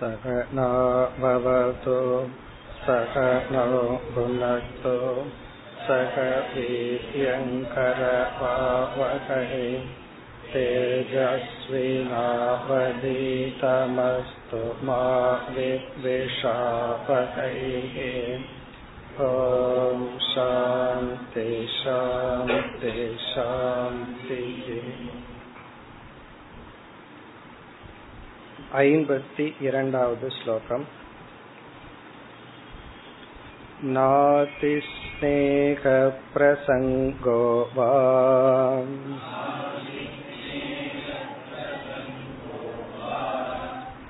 सहनाववतु सहनो भुनक्तु सह वीर्यङ्करवावहै तेजस्विनावधीतमस्तु मा विद्विषावहैः ॐ शान्ति शान्ति शान्तिः ऐम्बति इरण्डावद् श्लोकम् नातिस्नेहप्रसङ्गो वा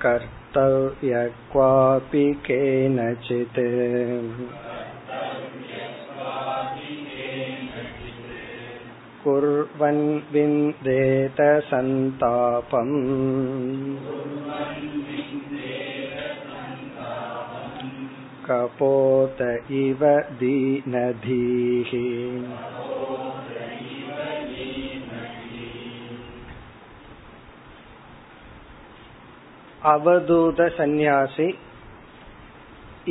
कर्तव्य क्वापि केनचित् कुर्वन् विन्देत सन्तापम् कपोत इव दीनधीः அவதூத சந்நியாசி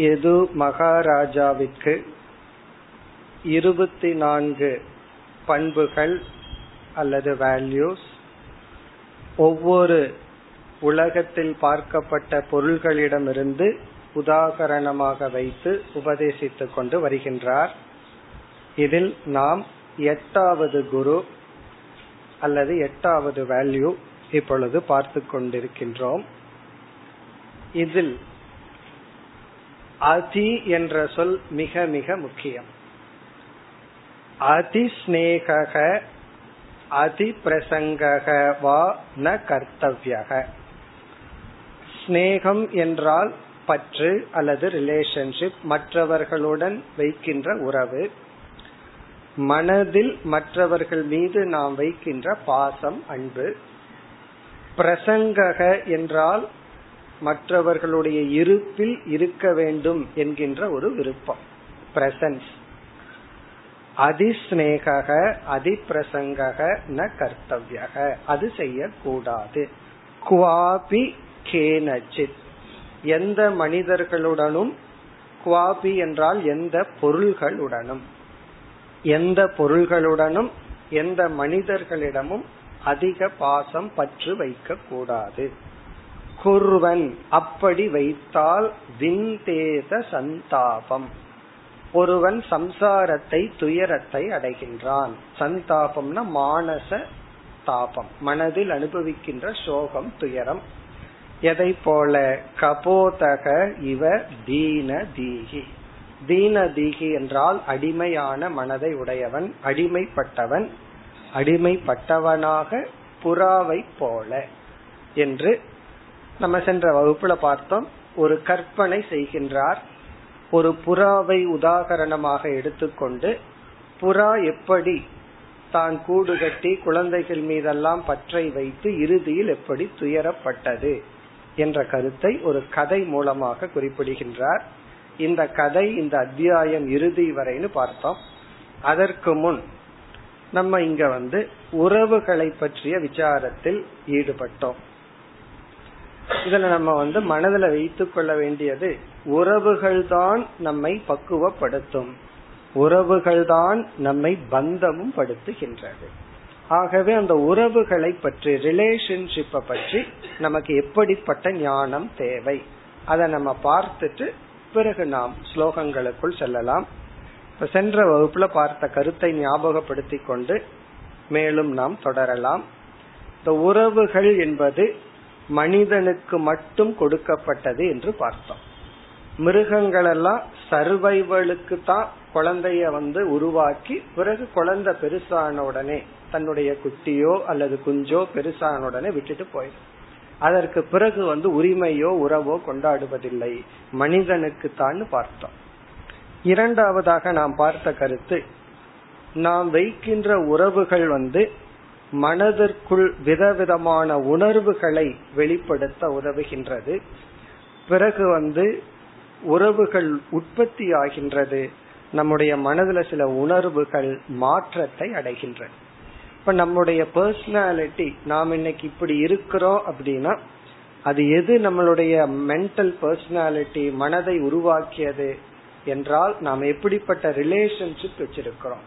எது மகாராஜாவிற்கு இருபத்தி நான்கு பண்புகள் அல்லது வேல்யூஸ் ஒவ்வொரு உலகத்தில் பார்க்கப்பட்ட பொருள்களிடமிருந்து உதாகரணமாக வைத்து உபதேசித்துக் கொண்டு வருகின்றார். இதில் நாம் எட்டாவது குரு அல்லது எட்டாவது வேல்யூ இப்பொழுது பார்த்து கொண்டிருக்கின்றோம். இதில் அதி என்ற சொல் மிக மிக முக்கியம். அதிஸ்நேக அதி பிரசங்கக வா ந கர்த்தவியக. ஸ்நேகம் என்றால் பற்று அல்லது ரிலேஷன்ஷிப் மற்றவர்களுடன் வைக்கின்ற உறவு மனதில் மற்றவர்கள் மீது நாம் வைக்கின்ற பாசம் அன்பு பிரசங்கக என்றால் மற்றவர்களுடைய இருப்பில் இருக்க வேண்டும் என்கின்ற ஒரு விருப்பம் பிரசன்ஸ் அதிஸ்நேக அதிப்பிரசங்கக ந கர்த்தவியக. அது செய்யக்கூடாது. குவாபி கேனச்சித். எந்த மனிதர்களுடனும் குவாபி என்றால் எந்த பொருள்களுடனும். எந்த பொருள்களுடனும் எந்த மனிதர்களிடமும் அதிக பாசம் பற்று வைக்க கூடாது குர்வன் அப்படி வைத்தால் விந்தேத சந்தாபம். ஒருவன் சம்சாரத்தை துயரத்தை அடைகின்றான். சந்தாபம்னா மானச தாபம். மனதில் அனுபவிக்கின்ற சோகம் துயரம். எதை போல கபோதக இவ தீன தீகி தீன தீகி என்றால் அடிமையான மனதை உடையவன் அடிமைப்பட்டவன் அடிமைப்பட்டவனாக புறாவை போல என்று நம்ம சென்ற வகுப்புல பார்த்தோம். ஒரு கற்பனை செய்கின்றார். ஒரு புறாவை உதாகரணமாக எடுத்துக்கொண்டு புறா எப்படி தான் கூடு கட்டி குழந்தைகள் மீதெல்லாம் பற்றை வைத்து இறுதியில் எப்படி துயரப்பட்டது? என்ற கருத்தை ஒரு கதை மூலமாக குறிப்பிடுகின்றார். இந்த கதை இந்த அத்தியாயம் இறுதி வரைன்னு பார்த்தோம். அதற்கு முன் நம்ம இங்க வந்து உறவுகளை பற்றிய விசாரத்தில் ஈடுபட்டோம். இதுல நம்ம வந்து மனதில் வைத்துக் கொள்ள வேண்டியது உறவுகள் தான் நம்மை பக்குவப்படுத்தும். உறவுகள் தான் நம்மை பந்தமும் படுத்துகின்றது. ஆகவே அந்த உறவுகளை பற்றி ரிலேஷன்ஷிப்பை பற்றி நமக்கு எப்படிப்பட்ட ஞானம் தேவை? அதை நம்ம பார்த்துட்டு பிறகு நாம் ஸ்லோகங்களுக்குள் செல்லலாம். இப்ப சென்ற வகுப்புல பார்த்த கருத்தை ஞாபகப்படுத்தி கொண்டு மேலும் நாம் தொடரலாம். இந்த உறவுகள் என்பது மனிதனுக்கு மட்டும் கொடுக்கப்பட்டது என்று பார்த்தோம். மிருகங்கள் எல்லாம் சர்வைவலுக்கு தான் குழந்தைய வந்து உருவாக்கி பிறகு குழந்தை பெருசான உடனே தன்னுடைய குட்டியோ அல்லது குஞ்சோ பெருசான உடனே விட்டுட்டு போயிடும். அதற்கு பிறகு வந்து உரிமையோ உறவோ கொண்டாடுவதில்லை. மனிதனுக்கு தான் பார்த்தோம். இரண்டாவதாக நாம் பார்த்த கருத்து நாம் வைக்கின்ற உறவுகள் வந்து மனதிற்குள் விதவிதமான உணர்வுகளை வெளிப்படுத்த உதவுகின்றது. பிறகு வந்து உறவுகள் உற்பத்தி ஆகின்றது. நம்முடைய மனதுல சில உணர்வுகள் மாற்றத்தை அடைகின்றன. இப்ப நம்முடைய பர்சனாலிட்டி நாம் இன்னைக்கு இப்படி இருக்கிறோம் அப்படின்னா அது எது நம்மளுடைய மென்டல் பர்சனாலிட்டி மனதை உருவாக்கியது என்றால் நாம் எப்படிப்பட்ட ரிலேஷன்ஷிப் வச்சிருக்கிறோம்?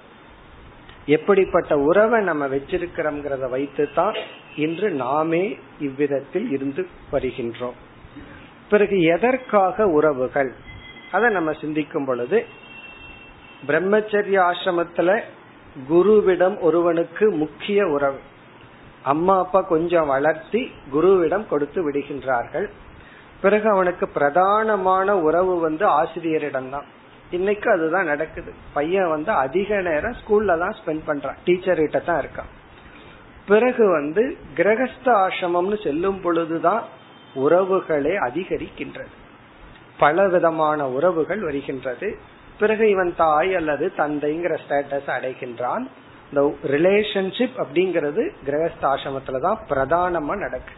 எப்படிப்பட்ட உறவை நம்ம வச்சிருக்கிறோம்ங்கிறத வைத்து தான் இன்று நாமே இவ்விதத்தில் இருந்து வருகின்றோம். பிறகு எதற்காக உறவுகள்? அதை நம்ம சிந்திக்கும் பொழுது பிரம்மச்சரிய ஆசிரமத்துல குருவிடம் ஒருவனுக்கு முக்கிய உறவு. அம்மா அப்பா கொஞ்சம் வளர்த்தி குருவிடம் கொடுத்து விடுகின்றார்கள். பிறகு அவனுக்கு பிரதானமான உறவு வந்து ஆசிரியரிடம் தான் இன்னைக்கு அதுதான் நடக்குது. பையன் வந்து அதிக நேரம் ஸ்கூல்ல தான் ஸ்பெண்ட் பண்றான். டீச்சர் கிட்ட தான் இருக்கான். பிறகு வந்து கிரகஸ்த ஆசிரமம்னு செல்லும் பொழுதுதான் உறவுகளே அதிகரிக்கின்றது. பல விதமான உறவுகள் வருகின்றது. பிறகு இவன் தாய் அல்லது தந்தைங்கிற ஸ்டேட்டஸ் அடைகின்றான். இந்த ரிலேஷன்ஷிப் அப்படிங்கிறது கிரகஸ்தாசிரமத்துலதான் பிரதானமா நடக்கு.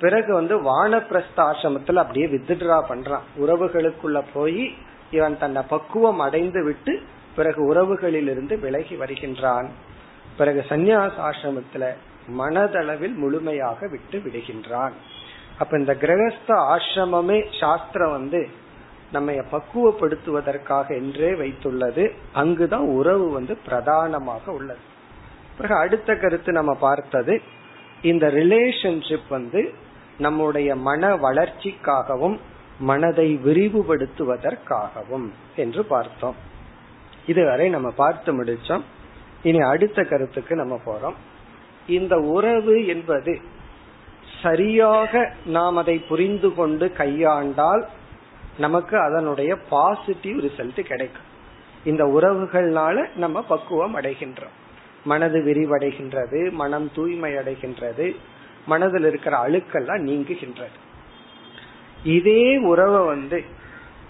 பிறகு வந்து வானப்பிரஸ்தாசிரமத்துல அப்படியே வித்ட்ரா பண்றான். உறவுகளுக்குள்ள போய் இவன் தன்னை பக்குவம் அடைந்து விட்டு பிறகு உறவுகளில் இருந்து விலகி வருகின்றான். பிறகு சந்நியாச ஆசிரமத்துல மனதளவில் முழுமையாக விட்டு விடுகின்றான். அப்ப இந்த கிரகஸ்த ஆசிரமமே சாஸ்திரம் வந்து நம்ம பக்குவப்படுத்துவதற்காக என்றே வைத்துள்ளது. அங்குதான் உறவு வந்து பிரதானமாக உள்ளது. பிறகு அடுத்த கருத்து நம்ம பார்த்தது இந்த ரிலேஷன்ஷிப் வந்து நம்முடைய மன வளர்ச்சிக்காகவும் மனதை விரிவுபடுத்துவதற்காகவும் என்று பார்த்தோம். இதுவரை நம்ம பார்த்து முடிச்சோம். இனி அடுத்த கருத்துக்கு நம்ம போறோம். இந்த உறவு என்பது சரியாக நாம் அதை புரிந்து கொண்டு கையாண்டால் நமக்கு அதனுடைய பாசிட்டிவ் ரிசல்ட் கிடைக்கும். இந்த உறவுகள்னால நம்ம பக்குவம் அடைகின்றோம். மனது விரிவடைகின்றது மனம் தூய்மை அடைகின்றது மனதில் இருக்கிற அழுக்கெல்லாம் நீங்குகின்றது. இதே உறவை வந்து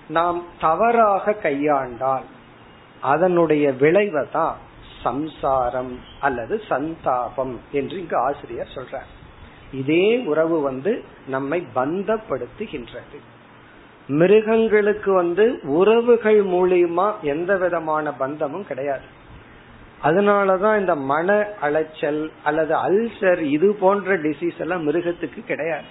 நாம் தவறாக கையாண்டால் அதனுடைய விளைவை தான் சம்சாரம் அல்லது சந்தாபம் என்று இங்கு ஆசிரியர் சொல்றார். இதே உறவு வந்து நம்மை பந்தப்படுத்துகின்றது. மிருகங்களுக்கு வந்து உறவுகள் மூலியமா எந்த விதமான பந்தமும் கிடையாது. அதனாலதான் இந்த மன அலைச்சல் அல்லது அல்சர் இது போன்ற டிசீஸ் எல்லாம் மிருகத்துக்கு கிடையாது.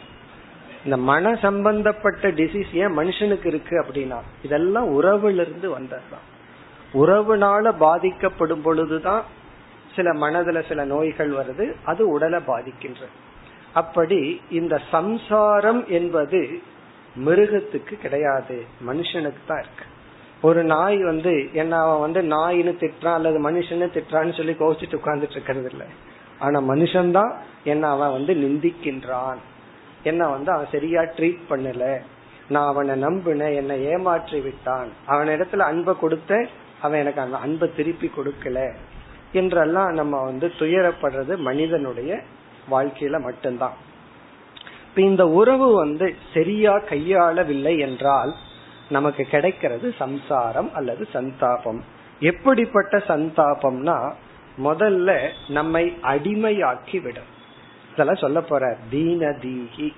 இந்த மன சம்பந்தப்பட்ட டிசீஸ் ஏன் மனுஷனுக்கு இருக்கு அப்படின்னா இதெல்லாம் உறவுல இருந்து வந்ததுதான். உறவுனால பாதிக்கப்படும் பொழுதுதான் சில மனதுல சில நோய்கள் வருது அது உடலை பாதிக்கின்றது. அப்படி இந்த சம்சாரம் என்பது மிருகத்துக்கு கிடையாது. மனுஷனுக்கு தான் இருக்கு. ஒரு நாய் வந்து என்ன அவன் வந்து நாயின்னு திட்டுறான் அல்லது மனுஷன்னு திட்டுறான்னு சொல்லி கோவிச்சுட்டு உட்கார்ந்துட்டு இருக்கிறது இல்லை. ஆனா மனுஷன்தான் என்ன அவன் வந்து நிந்திக்கின்றான். என்ன வந்து அவன் சரியா ட்ரீட் பண்ணல. நான் அவனை நம்பினேன் என்னை ஏமாற்றி விட்டான். அவன் இடத்துல அன்பை கொடுத்த அவன் எனக்கு அந்த அன்பை திருப்பி கொடுக்கல. என்றெல்லாம் நம்ம வந்து துயரப்படுறது மனிதனுடைய வாழ்க்கையில மட்டும்தான். இப்ப இந்த உறவு வந்து சரியா கையாளவில்லை என்றால் நமக்கு கிடைக்கிறது சம்சாரம் அல்லது சந்தாபம். எப்படிப்பட்ட சந்தாபம்னா முதல்ல நம்மை அடிமையாக்கி விடும் இதெல்லாம் சொல்ல போற தீன தீகி.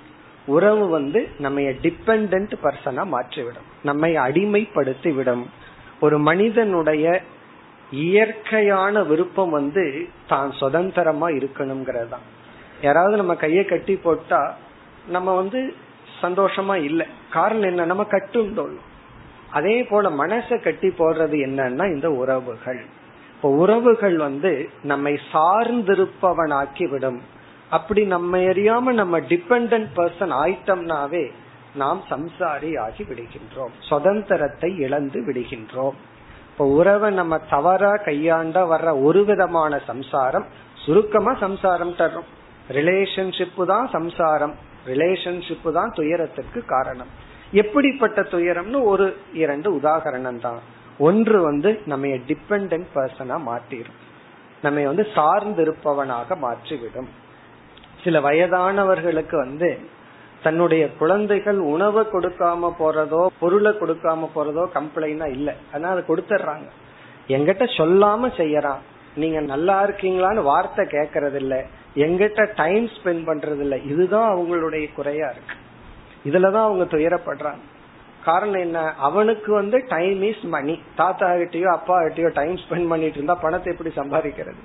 உறவு வந்து நம்ம டிபெண்ட் பர்சனா மாற்றிவிடும். நம்மை அடிமைப்படுத்தி விடும் ஒரு மனிதனுடைய இயற்கையான விருப்பம் வந்து தான் சுதந்திரமா இருக்கணுங்கிறது தான் யாராவது நம்ம கையை கட்டி போட்டா நம்ம வந்து சந்தோஷமா இல்லை. காரணம் என்ன? நம்ம கட்டும் தோணும் அதே போல மனசை கட்டி போடுறது என்னன்னா இந்த உறவுகள். இப்போ உறவுகள் வந்து நம்மை சார்ந்திருப்பவனாக்கி விடும் அப்படி நம்ம எரியாம நம்ம டிபெண்ட் பர்சன் ஆயிட்டோம்னாவே நாம் சம்சாரி ஆகி விடுகின்றோம். சுதந்திரத்தை இழந்து விடுகின்றோம். இப்ப உறவை நம்ம தவறா கையாண்ட வர்ற ஒரு விதமான சம்சாரம் சுருக்கமா சம்சாரம் தரும் ரிலேஷன்ஷிப்பு தான் சம்சாரம். ரிலேஷன்ஷிப்பு தான் துயரத்திற்கு காரணம். எப்படிப்பட்ட துயரம்னு ஒரு இரண்டு உதாகரணம் தான். ஒன்று வந்து நம்ம டிபெண்ட் பர்சனா மாற்றிடும். நம்ம வந்து சார்ந்து இருப்பவனாக மாற்றிவிடும். சில வயதானவர்களுக்கு வந்து தன்னுடைய குழந்தைகள் உணவை கொடுக்காம போறதோ பொருளை கொடுக்காம போறதோ கம்ப்ளைண்டா இல்ல. ஆனா அதை கொடுத்துட்றாங்க. எங்கிட்ட சொல்லாம செய்யறான். நீங்க நல்லா இருக்கீங்களான்னு வார்த்தை கேக்கறது இல்ல எங்கிட்ட டைம் ஸ்பெண்ட் பண்றது இல்ல இதுதான் அவங்களுடைய குறையா இருக்கு. இதுலதான் அவங்க துயரப்படுறாங்க. காரணம் என்ன? அவனுக்கு வந்து டைம் இஸ் மணி தாத்தா கிட்டயோ அப்பா கிட்டயோ டைம் ஸ்பெண்ட் பண்ணிட்டு இருந்தா பணத்தை எப்படி சம்பாதிக்கிறது?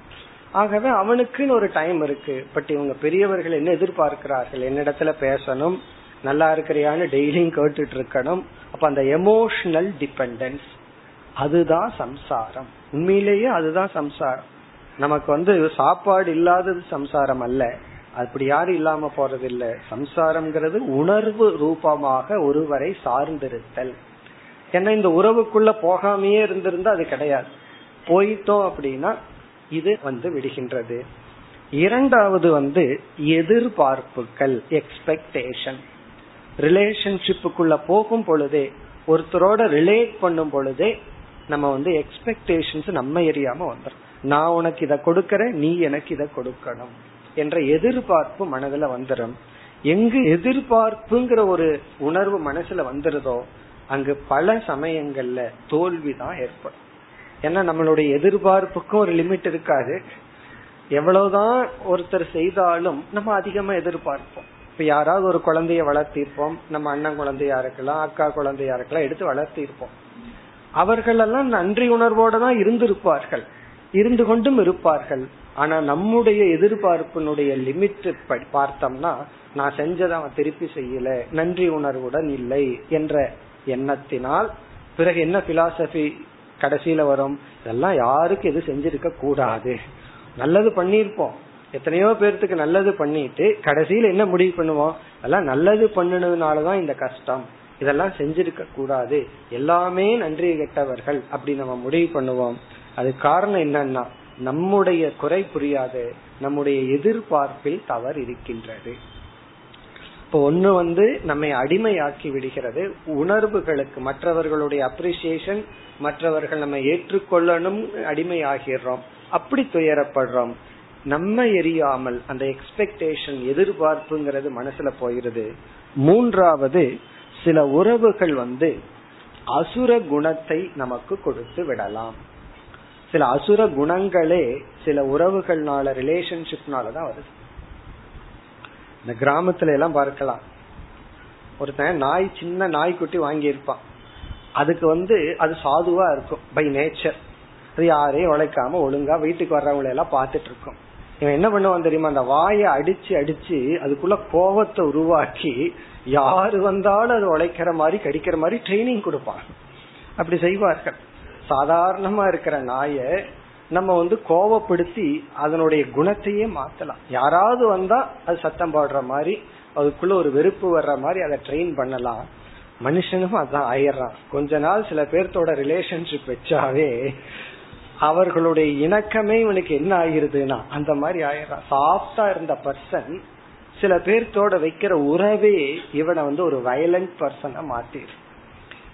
ஆகவே அவனுக்குன்னு ஒரு டைம் இருக்கு. பட் இவங்க பெரியவர்கள் என்ன எதிர்பார்க்கிறார்கள்? என்னிடத்துல பேசணும். நல்லா இருக்கிறியான்னு டெய்லியும் கேட்டுட்டு இருக்கணும் அப்ப அந்த எமோஷனல் டிபெண்டன்ஸ் அதுதான் சம்சாரம். உண்மையிலேயே அதுதான் சம்சாரம். நமக்கு வந்து சாப்பாடு இல்லாதது சம்சாரம் அல்ல. அப்படி யாரும் இல்லாம போறது இல்ல சம்சாரம்ங்கிறது உணர்வு ரூபமாக ஒருவரை சார்ந்திருத்தல். ஏன்னா இந்த உறவுக்குள்ள போகாமையே இருந்திருந்தா அது கிடையாது. போயிட்டோம் அப்படின்னா இது வந்து விடுகின்றது. இரண்டாவது வந்து எதிர்பார்ப்புகள் எக்ஸ்பெக்டேஷன் ரிலேஷன்ஷிப்புக்குள்ள போகும் பொழுதே ஒருத்தரோட ரிலேட் பண்ணும் பொழுதே நம்ம வந்து எக்ஸ்பெக்டேஷன்ஸ் நம்ம எரியாம வந்துடும் நான் உனக்கு இதை கொடுக்கறேன் நீ எனக்கு இதை கொடுக்கணும் என்ற எதிர்பார்ப்பு மனதுல வந்துடும் எங்கு எதிர்பார்ப்புங்கிற ஒரு உணர்வு மனசுல வந்துருதோ அங்கு பல சமயங்கள்ல தோல்விதான் ஏற்படும். ஏன்னா நம்மளுடைய எதிர்பார்ப்புக்கும் ஒரு லிமிட் இருக்காது. எவ்வளவுதான் ஒருத்தர் செய்தாலும் நம்ம அதிகமா எதிர்பார்ப்போம். இப்ப யாராவது ஒரு குழந்தைய வளர்த்திருப்போம் நம்ம அண்ணன் குழந்தையா இருக்கலாம் அக்கா குழந்தையா இருக்கலாம் எடுத்து வளர்த்திருப்போம். அவர்கள் எல்லாம் நன்றி உணர்வோட தான் இருந்திருப்பார்கள். இருந்து கொண்டும் இருப்பார்கள். ஆனா நம்முடைய எதிர்பார்ப்பினுடைய லிமிட் பார்த்தோம்னா நான் செஞ்சதை அவன் திருப்பி செய்யல நன்றி உணர்வுடன் இல்லை என்ற எண்ணத்தினால் பிறகு என்ன பிலாசபி கடைசியில வரும்? இதெல்லாம் யாருக்கு எது செஞ்சிருக்க கூடாது. நல்லது பண்ணிருப்போம் எத்தனையோ பேர்த்துக்கு நல்லது பண்ணிட்டு கடைசியில என்ன முடிவு பண்ணுவோம்? அதெல்லாம் நல்லது பண்ணினதுனாலதான் இந்த கஷ்டம். இதெல்லாம் செஞ்சிருக்க கூடாது. எல்லாமே நன்றி கெட்டவர்கள் அப்படி நம்ம முடிவு பண்ணுவோம். அது காரணம் என்னன்னா நம்முடைய குறை புரியாது நம்முடைய எதிர்பார்ப்பில் தவறு இருக்கின்றது. இப்போ ஒன்று வந்து நம்மை அடிமையாக்கி விடுகிறது. உணர்வுகளுக்கு மற்றவர்களுடைய அப்ரிசியேஷன் மற்றவர்கள் நம்ம ஏற்றுக்கொள்ளணும் அடிமையாகிறோம் அப்படி துயரப்படுறோம். நம்ம எரியாமல் அந்த எக்ஸ்பெக்டேஷன் எதிர்பார்ப்புங்கிறது மனசுல போயிருது. மூன்றாவது சில உறவுகள் வந்து அசுர குணத்தை நமக்கு கொடுத்து விடலாம். சில அசுர குணங்களே சில உறவுகள்னால ரிலேஷன்ஷிப்னாலதான் வருது. இந்த கிராமத்துல எல்லாம் பார்க்கலாம். ஒருத்தன் நாய் சின்ன நாய்க்குட்டி வாங்கி இருப்பான் அதுக்கு வந்து அது சாதுவா இருக்கும் பை நேச்சர் அது யாரையும் உழைக்காம ஒழுங்கா வீட்டுக்கு வர்றவங்களை எல்லாம் பாத்துட்டு இருக்கும் இவன் என்ன பண்ணுவான் தெரியுமா? அந்த வாயை அடிச்சு அடிச்சு அதுக்குள்ள கோபத்தை உருவாக்கி யாரு வந்தாலும் அது உழைக்கிற மாதிரி கடிக்கிற மாதிரி ட்ரைனிங் கொடுப்பான். அப்படி செய்வார்கள். சாதாரணமா இருக்கிற நாய நம்ம வந்து கோவப்படுத்தி அதனுடைய குணத்தையே மாத்தலாம். யாராவது வந்தா அது சத்தம் பாடுற மாதிரி அதுக்குள்ள ஒரு வெறுப்பு வர்ற மாதிரி அதை ட்ரெயின் பண்ணலாம். மனுஷனும் அதான் ஆயிடுறான். கொஞ்ச நாள் சில பேர்த்தோட ரிலேஷன்ஷிப் வச்சாவே அவர்களுடைய இணக்கமே இவனுக்கு என்ன ஆகிருதுன்னா அந்த மாதிரி ஆயிடுறான். சாஃப்டா இருந்த பர்சன் சில பேர்த்தோட வைக்கிற உறவே இவனை வந்து ஒரு வயலண்ட் பர்சனா மாத்திரு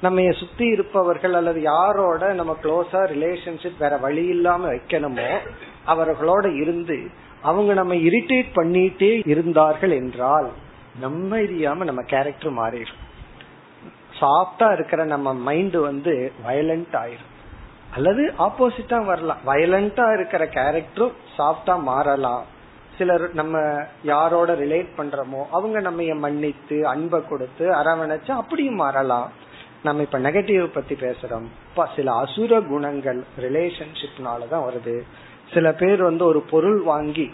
நம்ம சுத்தி இருப்பவர்கள் அல்லது யாரோட நம்ம க்ளோஸா ரிலேஷன்ஷிப் வேற வழி இல்லாம வைக்கணுமோ அவர்களோட இருந்து அவங்க நம்ம இரிட்டேட் பண்ணிட்டே இருந்தார்கள் என்றால் நம்ம இல்லாம நம்ம கேரக்டர் மாறிடும். சாஃப்டா இருக்கிற நம்ம மைண்ட் வந்து வயலண்ட் ஆயிரும். அல்லது ஆப்போசிட்டா வரலாம். வயலண்டா இருக்கிற கேரக்டரும் சாஃப்டா மாறலாம். சிலர் நம்ம யாரோட ரிலேட் பண்றோமோ அவங்க நம்ம மன்னித்து அன்பை கொடுத்து அரவணைச்சு அப்படியும் மாறலாம். நம்ம இப்ப நெகட்டிவ் பத்தி பேசுறோம். சில அசுர குணங்கள் ரிலேஷன்ஷிப்னாலதான் வருது. சில பேர் வந்து ஒரு பொருள் வாங்கி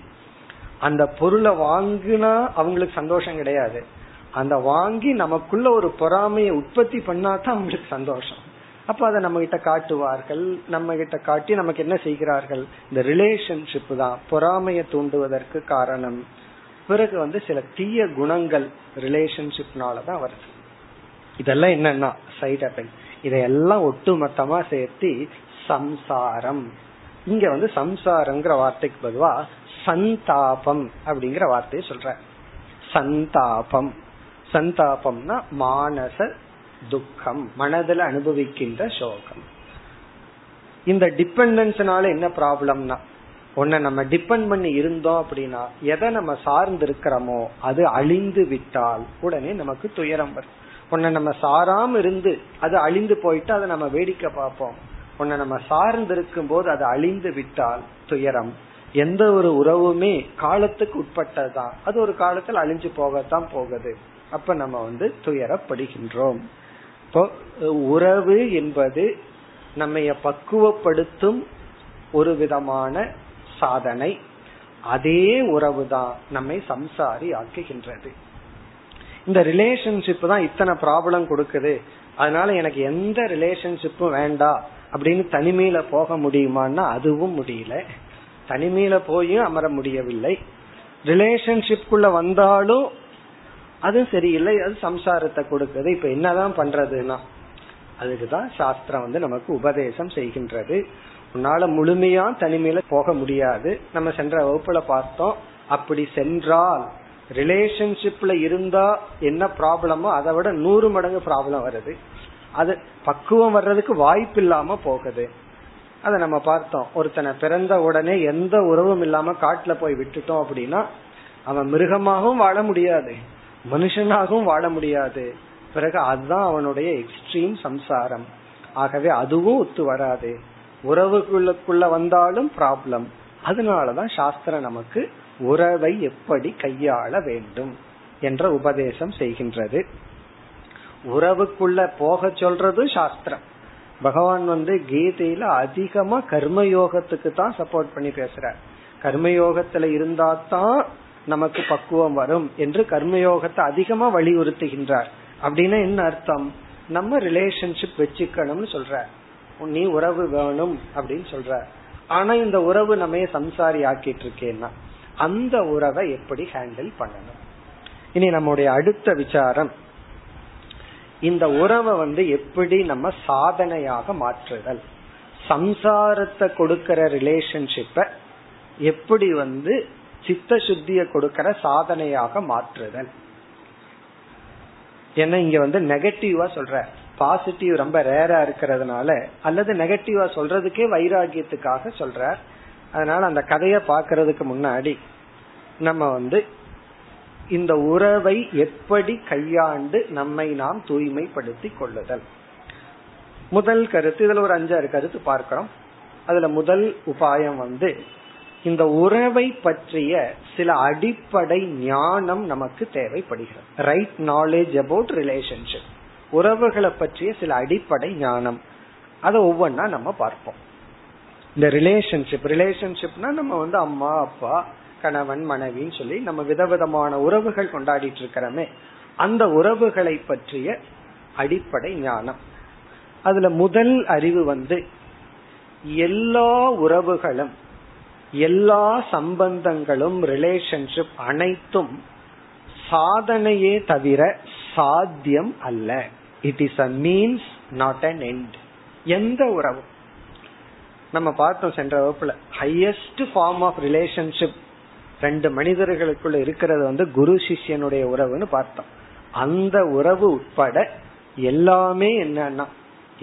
அந்த பொருளை வாங்கினா அவங்களுக்கு சந்தோஷம் கிடையாது. அந்த வாங்கி நமக்குள்ள ஒரு பொறாமையை உற்பத்தி பண்ணாதான் அவங்களுக்கு சந்தோஷம். அப்ப அதை நம்ம கிட்ட காட்டுவார்கள். நம்ம கிட்ட காட்டி நமக்கு என்ன செய்கிறார்கள்? இந்த ரிலேஷன்ஷிப் தான் பொறாமையை தூண்டுவதற்கு காரணம். பிறகு வந்து சில தீய குணங்கள் ரிலேஷன்ஷிப்னாலதான் வருது. இதெல்லாம் என்னன்னா சைட் எஃபெக்ட் இதையெல்லாம் ஒட்டுமொத்தமா சேர்த்து சம்சாரம். இங்க வந்து சம்சாரம்ங்கிற வார்த்தைக்கு பொதுவா சந்தாபம் அப்படிங்கிற வார்த்தையை சொல்ற. சந்தாபம். சந்தாபம்னா மானச துக்கம் மனதில் அனுபவிக்கின்ற சோகம். இந்த டிபெண்டன்ஸ்னால என்ன ப்ராப்ளம்னா உன்னை நம்ம டிபெண்ட் பண்ணி இருந்தோம் அப்படின்னா எதை நம்ம சார்ந்து இருக்கிறோமோ அது அழிந்து விட்டால் உடனே நமக்கு துயரம் வரும். உன்னை நம்ம சாராம இருந்து அது அழிந்து போயிட்டு அதை நம்ம வேடிக்கை பார்ப்போம். உன்னை நம்ம சார்ந்திருக்கும் போது அது அழிந்து விட்டால் துயரம். எந்த ஒரு உறவுமே காலத்துக்கு உட்பட்டதுதான். அது ஒரு காலத்தில் அழிஞ்சு போகத்தான் போகுது. அப்ப நம்ம வந்து துயரப்படுகின்றோம். இப்போ உறவு என்பது நம்ம பக்குவப்படுத்தும் ஒரு விதமான சாதனை. அதே உறவு தான் நம்மை சம்சாரி ஆக்குகின்றது. இந்த ரிலேஷன்ஷிப் தான் இத்தனை ப்ராப்ளம் கொடுக்குது. அதனால எனக்கு எந்த ரிலேஷன்ஷிப்பும் வேண்டாம் அப்படின்னு தனிமையில போக முடியுமான்னா அதுவும் முடியல. தனிமையில போயும் அமர முடியவில்லை. ரிலேஷன்ஷிப்குள்ள வந்தாலும் அதுவும் சரியில்லை அது சம்சாரத்தை கொடுக்குது. இப்ப என்னதான் பண்றதுன்னா அதுக்குதான் சாஸ்திரம் வந்து நமக்கு உபதேசம் செய்கின்றது. உன்னால முழுமையா தனிமையில போக முடியாது. நம்ம சென்ற வகுப்புல பார்த்தோம் அப்படி சென்றால் ரிலேஷன்ஷிப்ல இருந்தா என்ன ப்ராப்ளமோ அதை விட நூறு மடங்கு ப்ராப்ளம் வருது. அது பக்குவம் வர்றதுக்கு வாய்ப்பு இல்லாம போகுது. அதை நம்ம பார்த்தோம். ஒருத்தனை பிறந்த உடனே எந்த உறவும் இல்லாம காட்டுல போய் விட்டுட்டோம் அப்படின்னா அவன் மிருகமாகவும் வாழ முடியாது. மனுஷனாகவும் வாழ முடியாது. பிறகு அதுதான் அவனுடைய எக்ஸ்ட்ரீம் சம்சாரம். ஆகவே அதுவும் ஒத்து வராது. உறவுகளுக்குள்ள வந்தாலும் ப்ராப்ளம் அதனாலதான் சாஸ்திரம் நமக்கு உறவை எப்படி கையாள வேண்டும் என்ற உபதேசம் செய்கின்றது. உறவுக்குள்ள போக சொல்றது சாஸ்திரம். பகவான் வந்து கீதையில அதிகமா கர்மயோகத்துக்கு தான் சப்போர்ட் பண்ணி பேசுறார். கர்மயோகத்துல இருந்தா தான் நமக்கு பக்குவம் வரும் என்று கர்மயோகத்தை அதிகமா வலியுறுத்துகின்றார். அப்படின்னா என்ன அர்த்தம்? நம்ம ரிலேஷன்ஷிப் வச்சுக்கணும்னு சொல்ற நீ உறவு வேணும் அப்படின்னு சொல்ற ஆனா இந்த உறவு நம்ம சம்சாரி ஆக்கிட்டு இருக்கேன்னா அந்த உறவை எப்படி ஹேண்டில் பண்ணணும்? இனி நம்முடைய அடுத்த விசாரம். இந்த உறவை வந்து எப்படி நம்ம சாதனையாக மாற்றுதல்? சம்சாரத்தை கொடுக்கிற ரிலேஷன்ஷிப்ப எப்படி வந்து சித்த சுத்திய கொடுக்கிற சாதனையாக மாற்றுதல்? ஏன்னா இங்க வந்து நெகட்டிவா சொல்ற? பாசிட்டிவ் ரொம்ப ரேரா இருக்கிறதுனால அல்லது நெகட்டிவா சொல்றதுக்கே வைராகியத்துக்காக சொல்ற? அதனால அந்த கதைய பாக்குறதுக்கு முன்னாடி நம்ம வந்து இந்த உறவை எப்படி கையாண்டு நம்மை நாம் தூய்மைப்படுத்தி கொள்ளுதல். முதல் கருத்து இதுல ஒரு அஞ்சாறு கருத்து பார்க்கிறோம். அதுல முதல் உபாயம் வந்து இந்த உறவை பற்றிய சில அடிப்படை ஞானம் நமக்கு தேவைப்படுகிறது. ரைட் நாலேஜ் அபவுட் ரிலேஷன்ஷிப் உறவுகளை பற்றிய சில அடிப்படை ஞானம். அதை ஒவ்வொன்னா நம்ம பார்ப்போம். இந்த ரிலேஷன்ஷிப் ரிலேஷன்ஷிப்னா நம்ம வந்து அம்மா அப்பா கணவன் மனைவின்னு சொல்லி நம்ம விதவிதமான உறவுகள் கொண்டாடிட்டு இருக்கிறோமே அந்த உறவுகளை பற்றிய அடிப்படை ஞானம். அதுல முதல் அறிவு வந்து எல்லா உறவுகளும் எல்லா சம்பந்தங்களும் ரிலேஷன்ஷிப் அனைத்தும் சாதனையே தவிர சாத்தியம் அல்ல. It is a means not an end எந்த உறவும்? நம்ம பார்த்தோம் சென்ற வகுப்புல ஹையஸ்ட் ஃபார்ம் ஆஃப் ரிலேஷன்ஷிப் ரெண்டு மனிதர்களுக்குள்ள இருக்கிறது வந்து குரு சிஷ்யனுடைய உறவுன்னு பார்த்தோம். அந்த உறவு உட்பட எல்லாமே என்னன்னா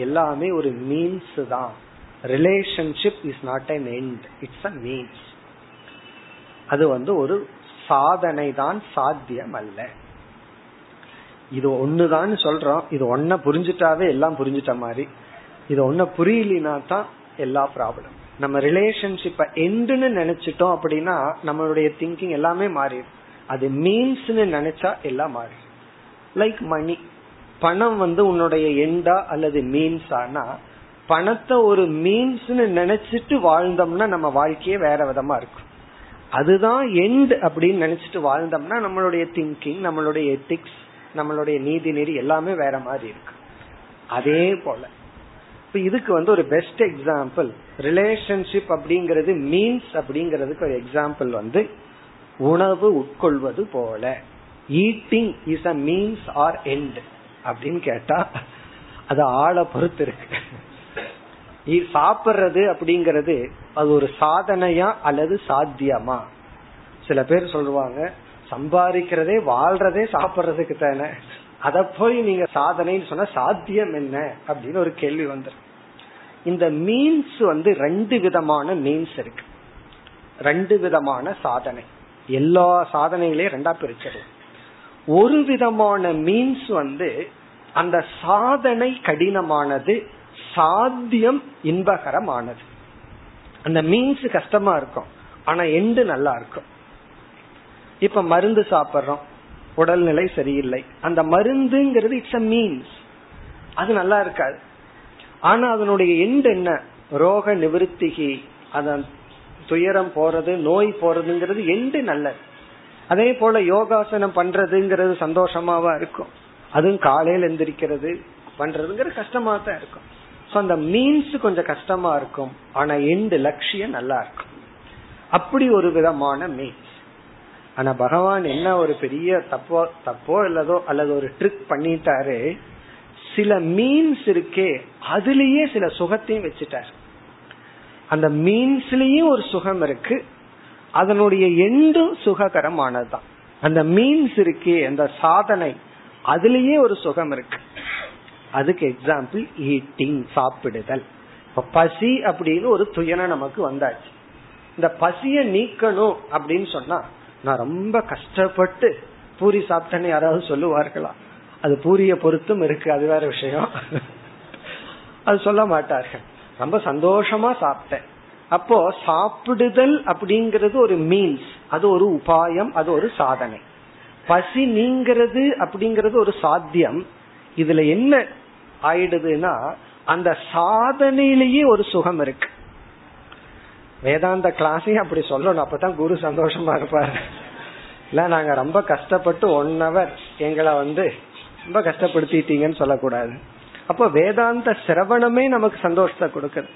எல்லாமே ஒரு மீன்ஸ் தான். Relationship is not an end it's a means அது வந்து ஒரு சாதனை தான் சாத்தியம் அல்ல. இது ஒண்ணுதான் சொல்றோம். இது ஒன்ன புரிஞ்சுட்டாவே எல்லாம் புரிஞ்சுட்ட மாதிரி. இது ஒன்ன புரியலினா தான் எல்லா ப்ராப்ளம் நம்ம ரிலேஷன்ஷிப்ப எண்டுன்னு நினைச்சிட்டோம் அப்படின்னா நம்மளுடைய திங்கிங் எல்லாமே மாறிடும். அது மீன்ஸ்னு நினைச்சா எல்லாம் மாறிடும். லைக் மணி பணம் வந்து உன்னுடைய எண்டா அல்லது மீன்ஸ் ஆனா பணத்தை ஒரு மீன்ஸ்னு நினைச்சிட்டு வாழ்ந்தோம்னா நம்ம வாழ்க்கையே வேற விதமா இருக்கும். அதுதான் எண்ட் அப்படின்னு நினைச்சிட்டு வாழ்ந்தோம்னா நம்மளுடைய திங்கிங் நம்மளுடைய எத்திக்ஸ் நம்மளுடைய நீதி நெறி எல்லாமே வேற மாதிரி இருக்கு. அதே போல. இப்ப இதுக்கு வந்து ஒரு பெஸ்ட் எக்ஸாம்பிள் ரிலேஷன்ஷிப் அப்படிங்கிறது மீன்ஸ் அப்படிங்கிறதுக்கு ஒரு எக்ஸாம்பிள் வந்து உணவு உட்கொள்வது போல. Eating is a means or end அப்படின்னு கேட்டா அது ஆளை பொறுத்து இருக்கு. சாப்பிடுறது அப்படிங்கறது அது ஒரு சாதனையா அல்லது சாத்தியமா? சில பேர் சொல்லுவாங்க சம்பாதிக்கிறதே வாழ்றதே சாப்பிடுறதுக்கு தானே அத போய் நீங்க சாதனைன்னு சொன்னா சாத்தியம் என்ன அப்படின்னு ஒரு கேள்வி வந்துடும் இந்த மீன்ஸ் வந்து ரெண்டு விதமான மீன்ஸ் இருக்கு. ரெண்டு விதமான சாதனை. எல்லா சாதனைகளையும் ரெண்டா பிரிச்சது ஒரு விதமான மீன்ஸ் வந்து அந்த சாதனை கடினமானது சாத்தியம் இன்பகரமானது. அந்த மீன்ஸ் கஷ்டமா இருக்கும். ஆனா எண்டு நல்லா இருக்கும். இப்ப மருந்து சாப்பிடுறோம். உடல்நிலை சரியில்லை. அந்த மருந்துங்கிறது இட்ஸ் அ மீன்ஸ் அது நல்லா இருக்காது. ஆனா அதனுடைய எண்ட் என்ன? ரோக நிவர்த்திகி அதன் துயரம் போறது நோய் போறதுங்கிறது எண்டு நல்லது. அதே போல யோகாசனம் பண்றதுங்கிறது சந்தோஷமாவா இருக்கும். அதுவும் காலையில் எந்திரிக்கிறது பண்றதுங்கிறது கஷ்டமா தான் இருக்கும். ஸோ அந்த மீன்ஸ் கொஞ்சம் கஷ்டமா இருக்கும். ஆனா எண்டு லட்சியம் நல்லா இருக்கும். அப்படி ஒரு விதமான மீன்ஸ் ஆனா பகவான் என்ன ஒரு பெரிய தப்போ தப்போ இல்லதோ அல்லது ஒரு ட்ரிக் பண்ணிட்டாரு சில மீன்ஸ் இருக்கே அதுலயே சில சுகத்தையும் வச்சுட்டார். அந்த மீன்ஸ்லயும் ஒரு சுகம் இருக்கு அதனுடைய எண்டும் சுககரமானதுதான். அந்த மீன்ஸ் இருக்கே அந்த சாதனை அதுலயே ஒரு சுகம் இருக்கு. அதுக்கு எக்ஸாம்பிள் ஈட்டிங் சாப்பிடுதல். இப்ப பசி அப்படின்னு ஒரு துயரம் நமக்கு வந்தாச்சு. இந்த பசிய நீக்கணும் அப்படின்னு சொன்னா நான் ரொம்ப கஷ்டப்பட்டு பூரி சாப்பிட்டேன்னு யாராவது சொல்லுவார்களா? அது பூரிய பொருத்தும் இருக்கு அது வேற விஷயம். அது சொல்ல மாட்டார்கள். ரொம்ப சந்தோஷமா சாப்பிட்டேன். அப்போ சாப்பிடுதல் அப்படிங்கிறது ஒரு மீன்ஸ் அது ஒரு உபாயம் அது ஒரு சாதனை. பசி நீங்கிறது அப்படிங்கிறது ஒரு சாத்தியம். இதுல என்ன ஆயிடுதுன்னா அந்த சாதனையிலேயே ஒரு சுகம் இருக்கு. வேதாந்த கிளாஸையும் அப்படி சொல்லணும். அப்பதான் குரு சந்தோஷமா இருப்பாரு. இல்ல நாங்க ரொம்ப கஷ்டப்பட்டு ஒன் ஹவர் எங்களை வந்து ரொம்ப கஷ்டப்படுத்திட்டீங்கன்னு சொல்லக்கூடாது. அப்போ வேதாந்த சிரவணமே நமக்கு சந்தோஷத்தை கொடுக்குது.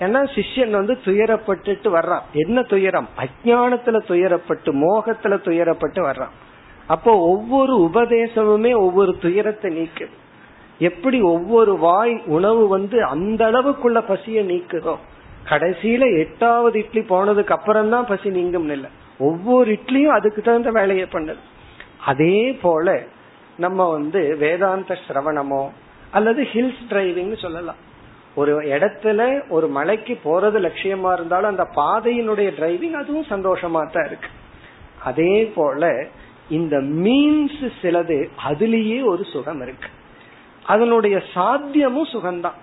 ஏன்னா சிஷ்யன் வந்து துயரப்பட்டுட்டு வர்றான். என்ன துயரம்? அஜானத்துல துயரப்பட்டு மோகத்துல துயரப்பட்டு வர்றான். அப்போ ஒவ்வொரு உபதேசமுமே ஒவ்வொரு துயரத்தை நீக்குது. எப்படி ஒவ்வொரு வாய் உணவு வந்து அந்த அளவுக்குள்ள பசிய நீக்குதோ கடைசியில எட்டாவது இட்லி போனதுக்கு அப்புறம் தான் பசி நீங்கும் இல்லை. ஒவ்வொரு இட்லியும் அதுக்கு தகுந்த வேலையை பண்ணுது. அதே போல நம்ம வந்து வேதாந்த சிரவணமோ அல்லது ஹில்ஸ் டிரைவிங் சொல்லலாம். ஒரு இடத்துல ஒரு மலைக்கு போறது லட்சியமா இருந்தாலும் அந்த பாதையினுடைய டிரைவிங் அதுவும் சந்தோஷமா தான் இருக்கு. அதே போல இந்த மீன்ஸ் சிலது அதுலேயே ஒரு சுகம் இருக்கு. அதனுடைய சாத்தியமும் சுகம்தான்.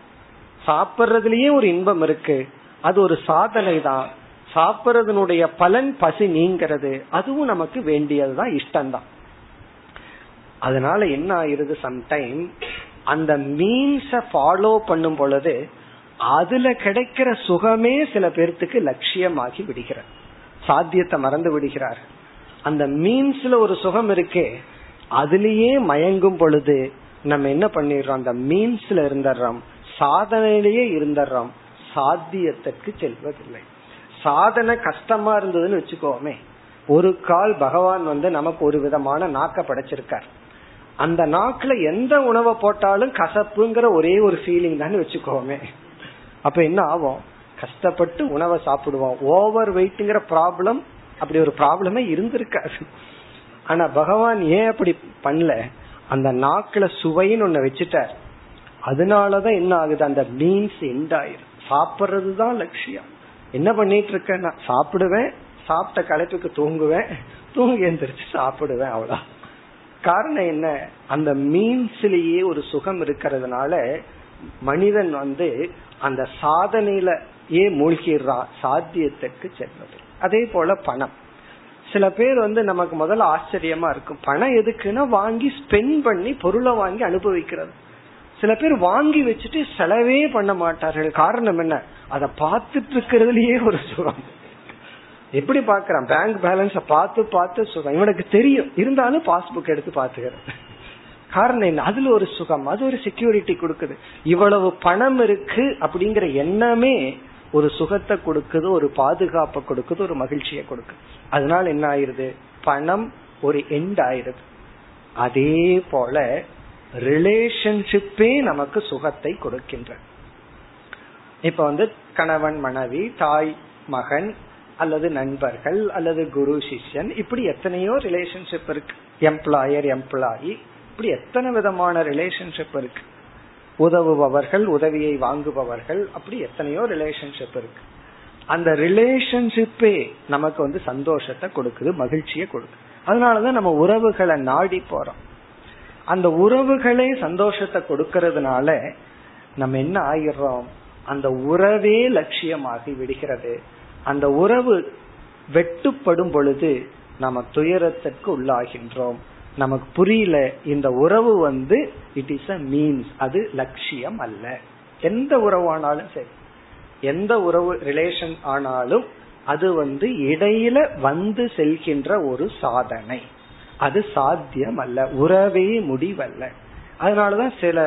சாப்பிட்றதுலயே ஒரு இன்பம் இருக்கு. அது ஒரு சாதனை தான் சாப்பிட்றதுனுடைய பலன் பசி நீங்கிறது. அதுவும் நமக்கு வேண்டியதுதான் இஷ்டம்தான். அதனால என்ன ஆயிருது சம்டைம் அந்த மீன்ஸ ஃபாலோ பண்ணும் பொழுது அதுல கிடைக்கிற சுகமே சில பேர்த்துக்கு லட்சியமாகி விடுகிறார் சாத்தியத்தை மறந்து விடுகிறார். அந்த மீன்ஸ்ல ஒரு சுகம் இருக்கே அதுலேயே மயங்கும் பொழுது நம்ம என்ன பண்ணிடுறோம்? அந்த மீன்ஸ்ல இருந்துடுறோம். சாதனையிலேயே இருந்துடுறோம். சாத்தியத்திற்கு செல்வதில்லை. சாதனை கஷ்டமா இருந்ததுன்னு வச்சுக்கோமே ஒரு கால் பகவான் வந்து நமக்கு ஒரு விதமான நாக்க படைச்சிருக்கார். அந்த நாக்குல எந்த உணவை போட்டாலும் கசப்புங்கிற ஒரே ஒரு ஃபீலிங் தான் வச்சுக்கோமே. அப்ப என்ன ஆகும்? கஷ்டப்பட்டு உணவை சாப்பிடுவோம். ஓவர் வெயிட்ங்கிற ப்ராப்ளம் அப்படி ஒரு ப்ராப்ளமே இருந்திருக்காது. ஆனா பகவான் ஏன் அப்படி பண்ணல? அந்த நாக்குல சுவைன்னு ஒண்ணு வச்சுட்டார். அதனாலதான் என்ன ஆகுது? அந்த மீன்ஸ் எண்ட் ஆயிரும். சாப்பிட்றது தான் லட்சியம். என்ன பண்ணிட்டு இருக்கேன் நான் சாப்பிடுவேன் சாப்பிட்ட களைப்புக்கு தூங்குவேன் தூங்கி எந்திரிச்சு சாப்பிடுவேன் அவ்வளோ காரணம் என்ன? அந்த மீன்ஸ்லயே ஒரு சுகம் இருக்கிறதுனால மனிதன் வந்து அந்த சாதனையில ஏ மூழ்கிறான் சாத்தியத்துக்கு செல்வது. அதே போல பணம். சில பேர் வந்து நமக்கு முதல்ல ஆச்சரியமா இருக்கும். பணம் எதுக்குன்னா வாங்கி ஸ்பெண்ட் பண்ணி பொருளை வாங்கி அனுபவிக்கிறது. சில பேர் வாங்கி வச்சுட்டு செலவே பண்ண மாட்டார்கள். காரணம் என்ன? அதை பார்த்துட்டு இருக்கிறதுலயே ஒரு சுகம். எப்படி பாக்குறான் பேங்க் பேலன்ஸ பார்த்து பார்த்து சுகம். இவனுக்கு தெரியும். இருந்தாலும் பாஸ்புக் எடுத்து பாத்துக்கிறேன் காரணம் என்ன? அதுல ஒரு சுகம். அது ஒரு செக்யூரிட்டி கொடுக்குது. இவ்வளவு பணம் இருக்கு அப்படிங்கிற எண்ணமே ஒரு சுகத்தை கொடுக்குது ஒரு பாதுகாப்பை கொடுக்குது ஒரு மகிழ்ச்சியை கொடுக்குது. அதனால என்ன ஆயிருது? பணம் ஒரு எண்ட் ஆயிருது. அதே போல ரிலேஷன்ஷிப்பே நமக்கு சுகத்தை கொடுக்கின்ற. இப்ப வந்து கணவன் மனைவி தாய் மகன் அல்லது நண்பர்கள் அல்லது குரு சிஷ்யன் இப்படி எத்தனையோ ரிலேஷன்ஷிப் இருக்கு. எம்ப்ளாயர் எம்ப்ளாயி இப்படி எத்தனை விதமான ரிலேஷன்ஷிப் இருக்கு. உதவுபவர்கள் உதவியை வாங்குபவர்கள் அப்படி எத்தனையோ ரிலேஷன்ஷிப் இருக்கு. அந்த ரிலேஷன்ஷிப்பே நமக்கு வந்து சந்தோஷத்தை கொடுக்குது மகிழ்ச்சியை கொடுக்குது. அதனாலதான் நம்ம உறவுகளை நாடி போறோம். அந்த உறவுகளே சந்தோஷத்தை கொடுக்கறதுனால நம்ம என்ன ஆகிடுறோம் அந்த உறவே லட்சியமாகி விடுகிறது. அந்த உறவு வெட்டுப்படும் பொழுது நம்ம துயரத்திற்கு உள்ளாகின்றோம். நமக்கு புரியல இந்த உறவு வந்து இட் இஸ் அ மீன்ஸ் அது லட்சியம் அல்ல. எந்த உறவானாலும் சரி. எந்த உறவு ரிலேஷன் ஆனாலும் அது வந்து இடையில வந்து செல்கின்ற ஒரு சாதனை. அது சாத்தியம் அல்ல உறவே முடிவல்ல. அதனாலதான் சில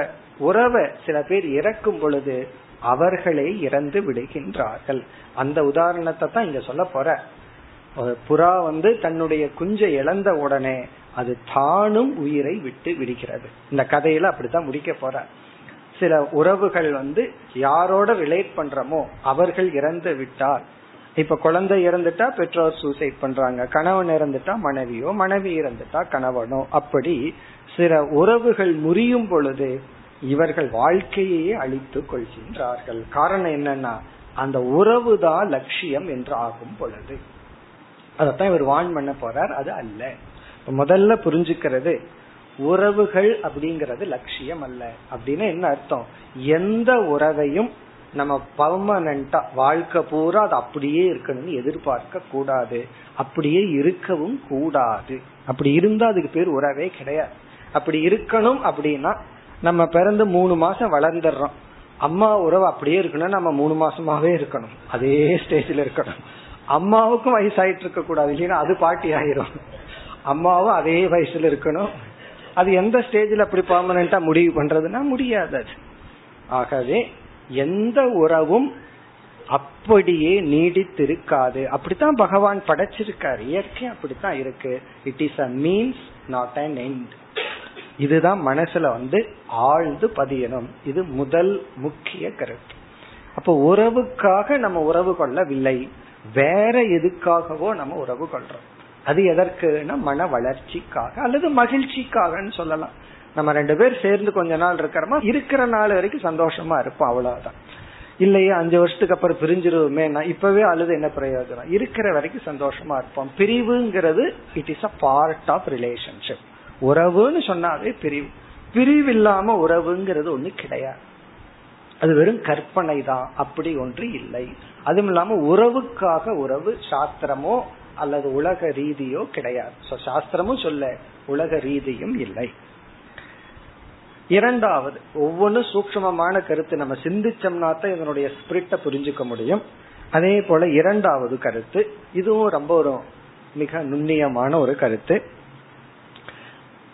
உறவை சில பேர் இறக்கும் பொழுது அவர்களே இறந்து விடுகின்றார்கள். அந்த உதாரணத்தை தான் இங்க சொல்ல போற. புறா வந்து தன்னுடைய குஞ்சை இழந்த உடனே அது தானும் உயிரை விட்டு விடுகிறது. இந்த கதையில அப்படித்தான் முடிக்க போற. சில உறவுகள் வந்து யாரோட ரிலேட் பண்றோமோ அவர்கள் இறந்து விட்டால் இப்ப குழந்தை இறந்துட்டா பெற்றோர் சூசைட் பண்றாங்க. கணவன் இறந்துட்டா மனைவியோ மனைவி இறந்துட்டா கணவனோ. அப்படி சில உறவுகள் முறியும் பொழுது இவர்கள் வாழ்க்கையே அழித்து கொள்கின்றார்கள். காரணம் என்னன்னா அந்த உறவு தான் லட்சியம் என்று ஆகும் பொழுது. அதத்தான் இவர் வான் பண்ண போறார். அது அல்ல. முதல்ல புரிஞ்சுக்கிறது உறவுகள் அப்படிங்கறது லட்சியம் அல்ல. அப்படின்னு என்ன அர்த்தம்? எந்த உறவையும் நம்ம பர்மனண்டா வாழ்க்கை பூரா அது அப்படியே இருக்கணும்னு எதிர்பார்க்க கூடாது. அப்படியே இருக்கவும் கூடாது. அப்படி இருந்தா அதுக்கு பேர் உறவே கிடையாது. அப்படி இருக்கணும் அப்படின்னா நம்ம பிறந்து மூணு மாசம் வளர்ந்துடுறோம். அம்மா உறவு அப்படியே இருக்கணும் நம்ம மூணு மாசமாவே இருக்கணும். அதே ஸ்டேஜ்ல இருக்கணும். அம்மாவுக்கும் வயசாயிட்டு இருக்க கூடாது. இல்லைன்னா அது பாட்டி ஆயிரும். அம்மாவும் அதே வயசுல இருக்கணும். அது எந்த ஸ்டேஜ்ல அப்படி பர்மனண்டா முடிவு பண்றதுன்னா முடியாது ஆகவே எந்த உறவும் அப்படியே நீடித்திருக்காது. அப்படித்தான் பகவான் படைச்சிருக்காரு. இயற்கை அப்படித்தான் இருக்கு. It is a means not an end இதுதான் மனசுல வந்து ஆழ்ந்து பதியணும். இது முதல் முக்கிய கருத்து. அப்போ உறவுக்காக நம்ம உறவு கொள்ளவில்லை. வேற எதுக்காகவோ நம்ம உறவு கொள்றோம். அது எதற்குனா மன வளர்ச்சிக்காக அல்லது மகிழ்ச்சிக்காகன்னு சொல்லலாம். நம்ம ரெண்டு பேர் சேர்ந்து கொஞ்ச நாள் இருக்கிறோமா? இருக்கிற நாள் வரைக்கும் சந்தோஷமா இருப்போம் அவ்வளவுதான். இல்லையே அஞ்சு வருஷத்துக்கு அப்புறம் பிரிஞ்சிருவோமே நான் இப்பவே அழுது என்ன பிரயோஜனம்? இருக்கிற வரைக்கும் சந்தோஷமா இருப்போம். பிரிவுங்கிறது it is a part of relationship உறவுன்னு சொன்னாவே பிரிவு. பிரிவு இல்லாம உறவுங்கிறது ஒண்ணு கிடையாது. அது வெறும் கற்பனை தான் அப்படி ஒன்று இல்லை. அதுவும் இல்லாம உறவுக்காக உறவு சாஸ்திரமோ அல்லது உலக ரீதியோ கிடையாது. சாஸ்திரமும் சொல்ல உலக ரீதியும் இல்லை. இரண்டாவது ஒவ்வொன்றும் சூக்மமான கருத்து. நம்ம சிந்திச்சோம்னா தான் இதனுடைய ஸ்பிரிட்ட புரிஞ்சுக்க முடியும். அதே போல இரண்டாவது கருத்து இதுவும் ரொம்ப ஒரு மிக நுண்ணியமான ஒரு கருத்து.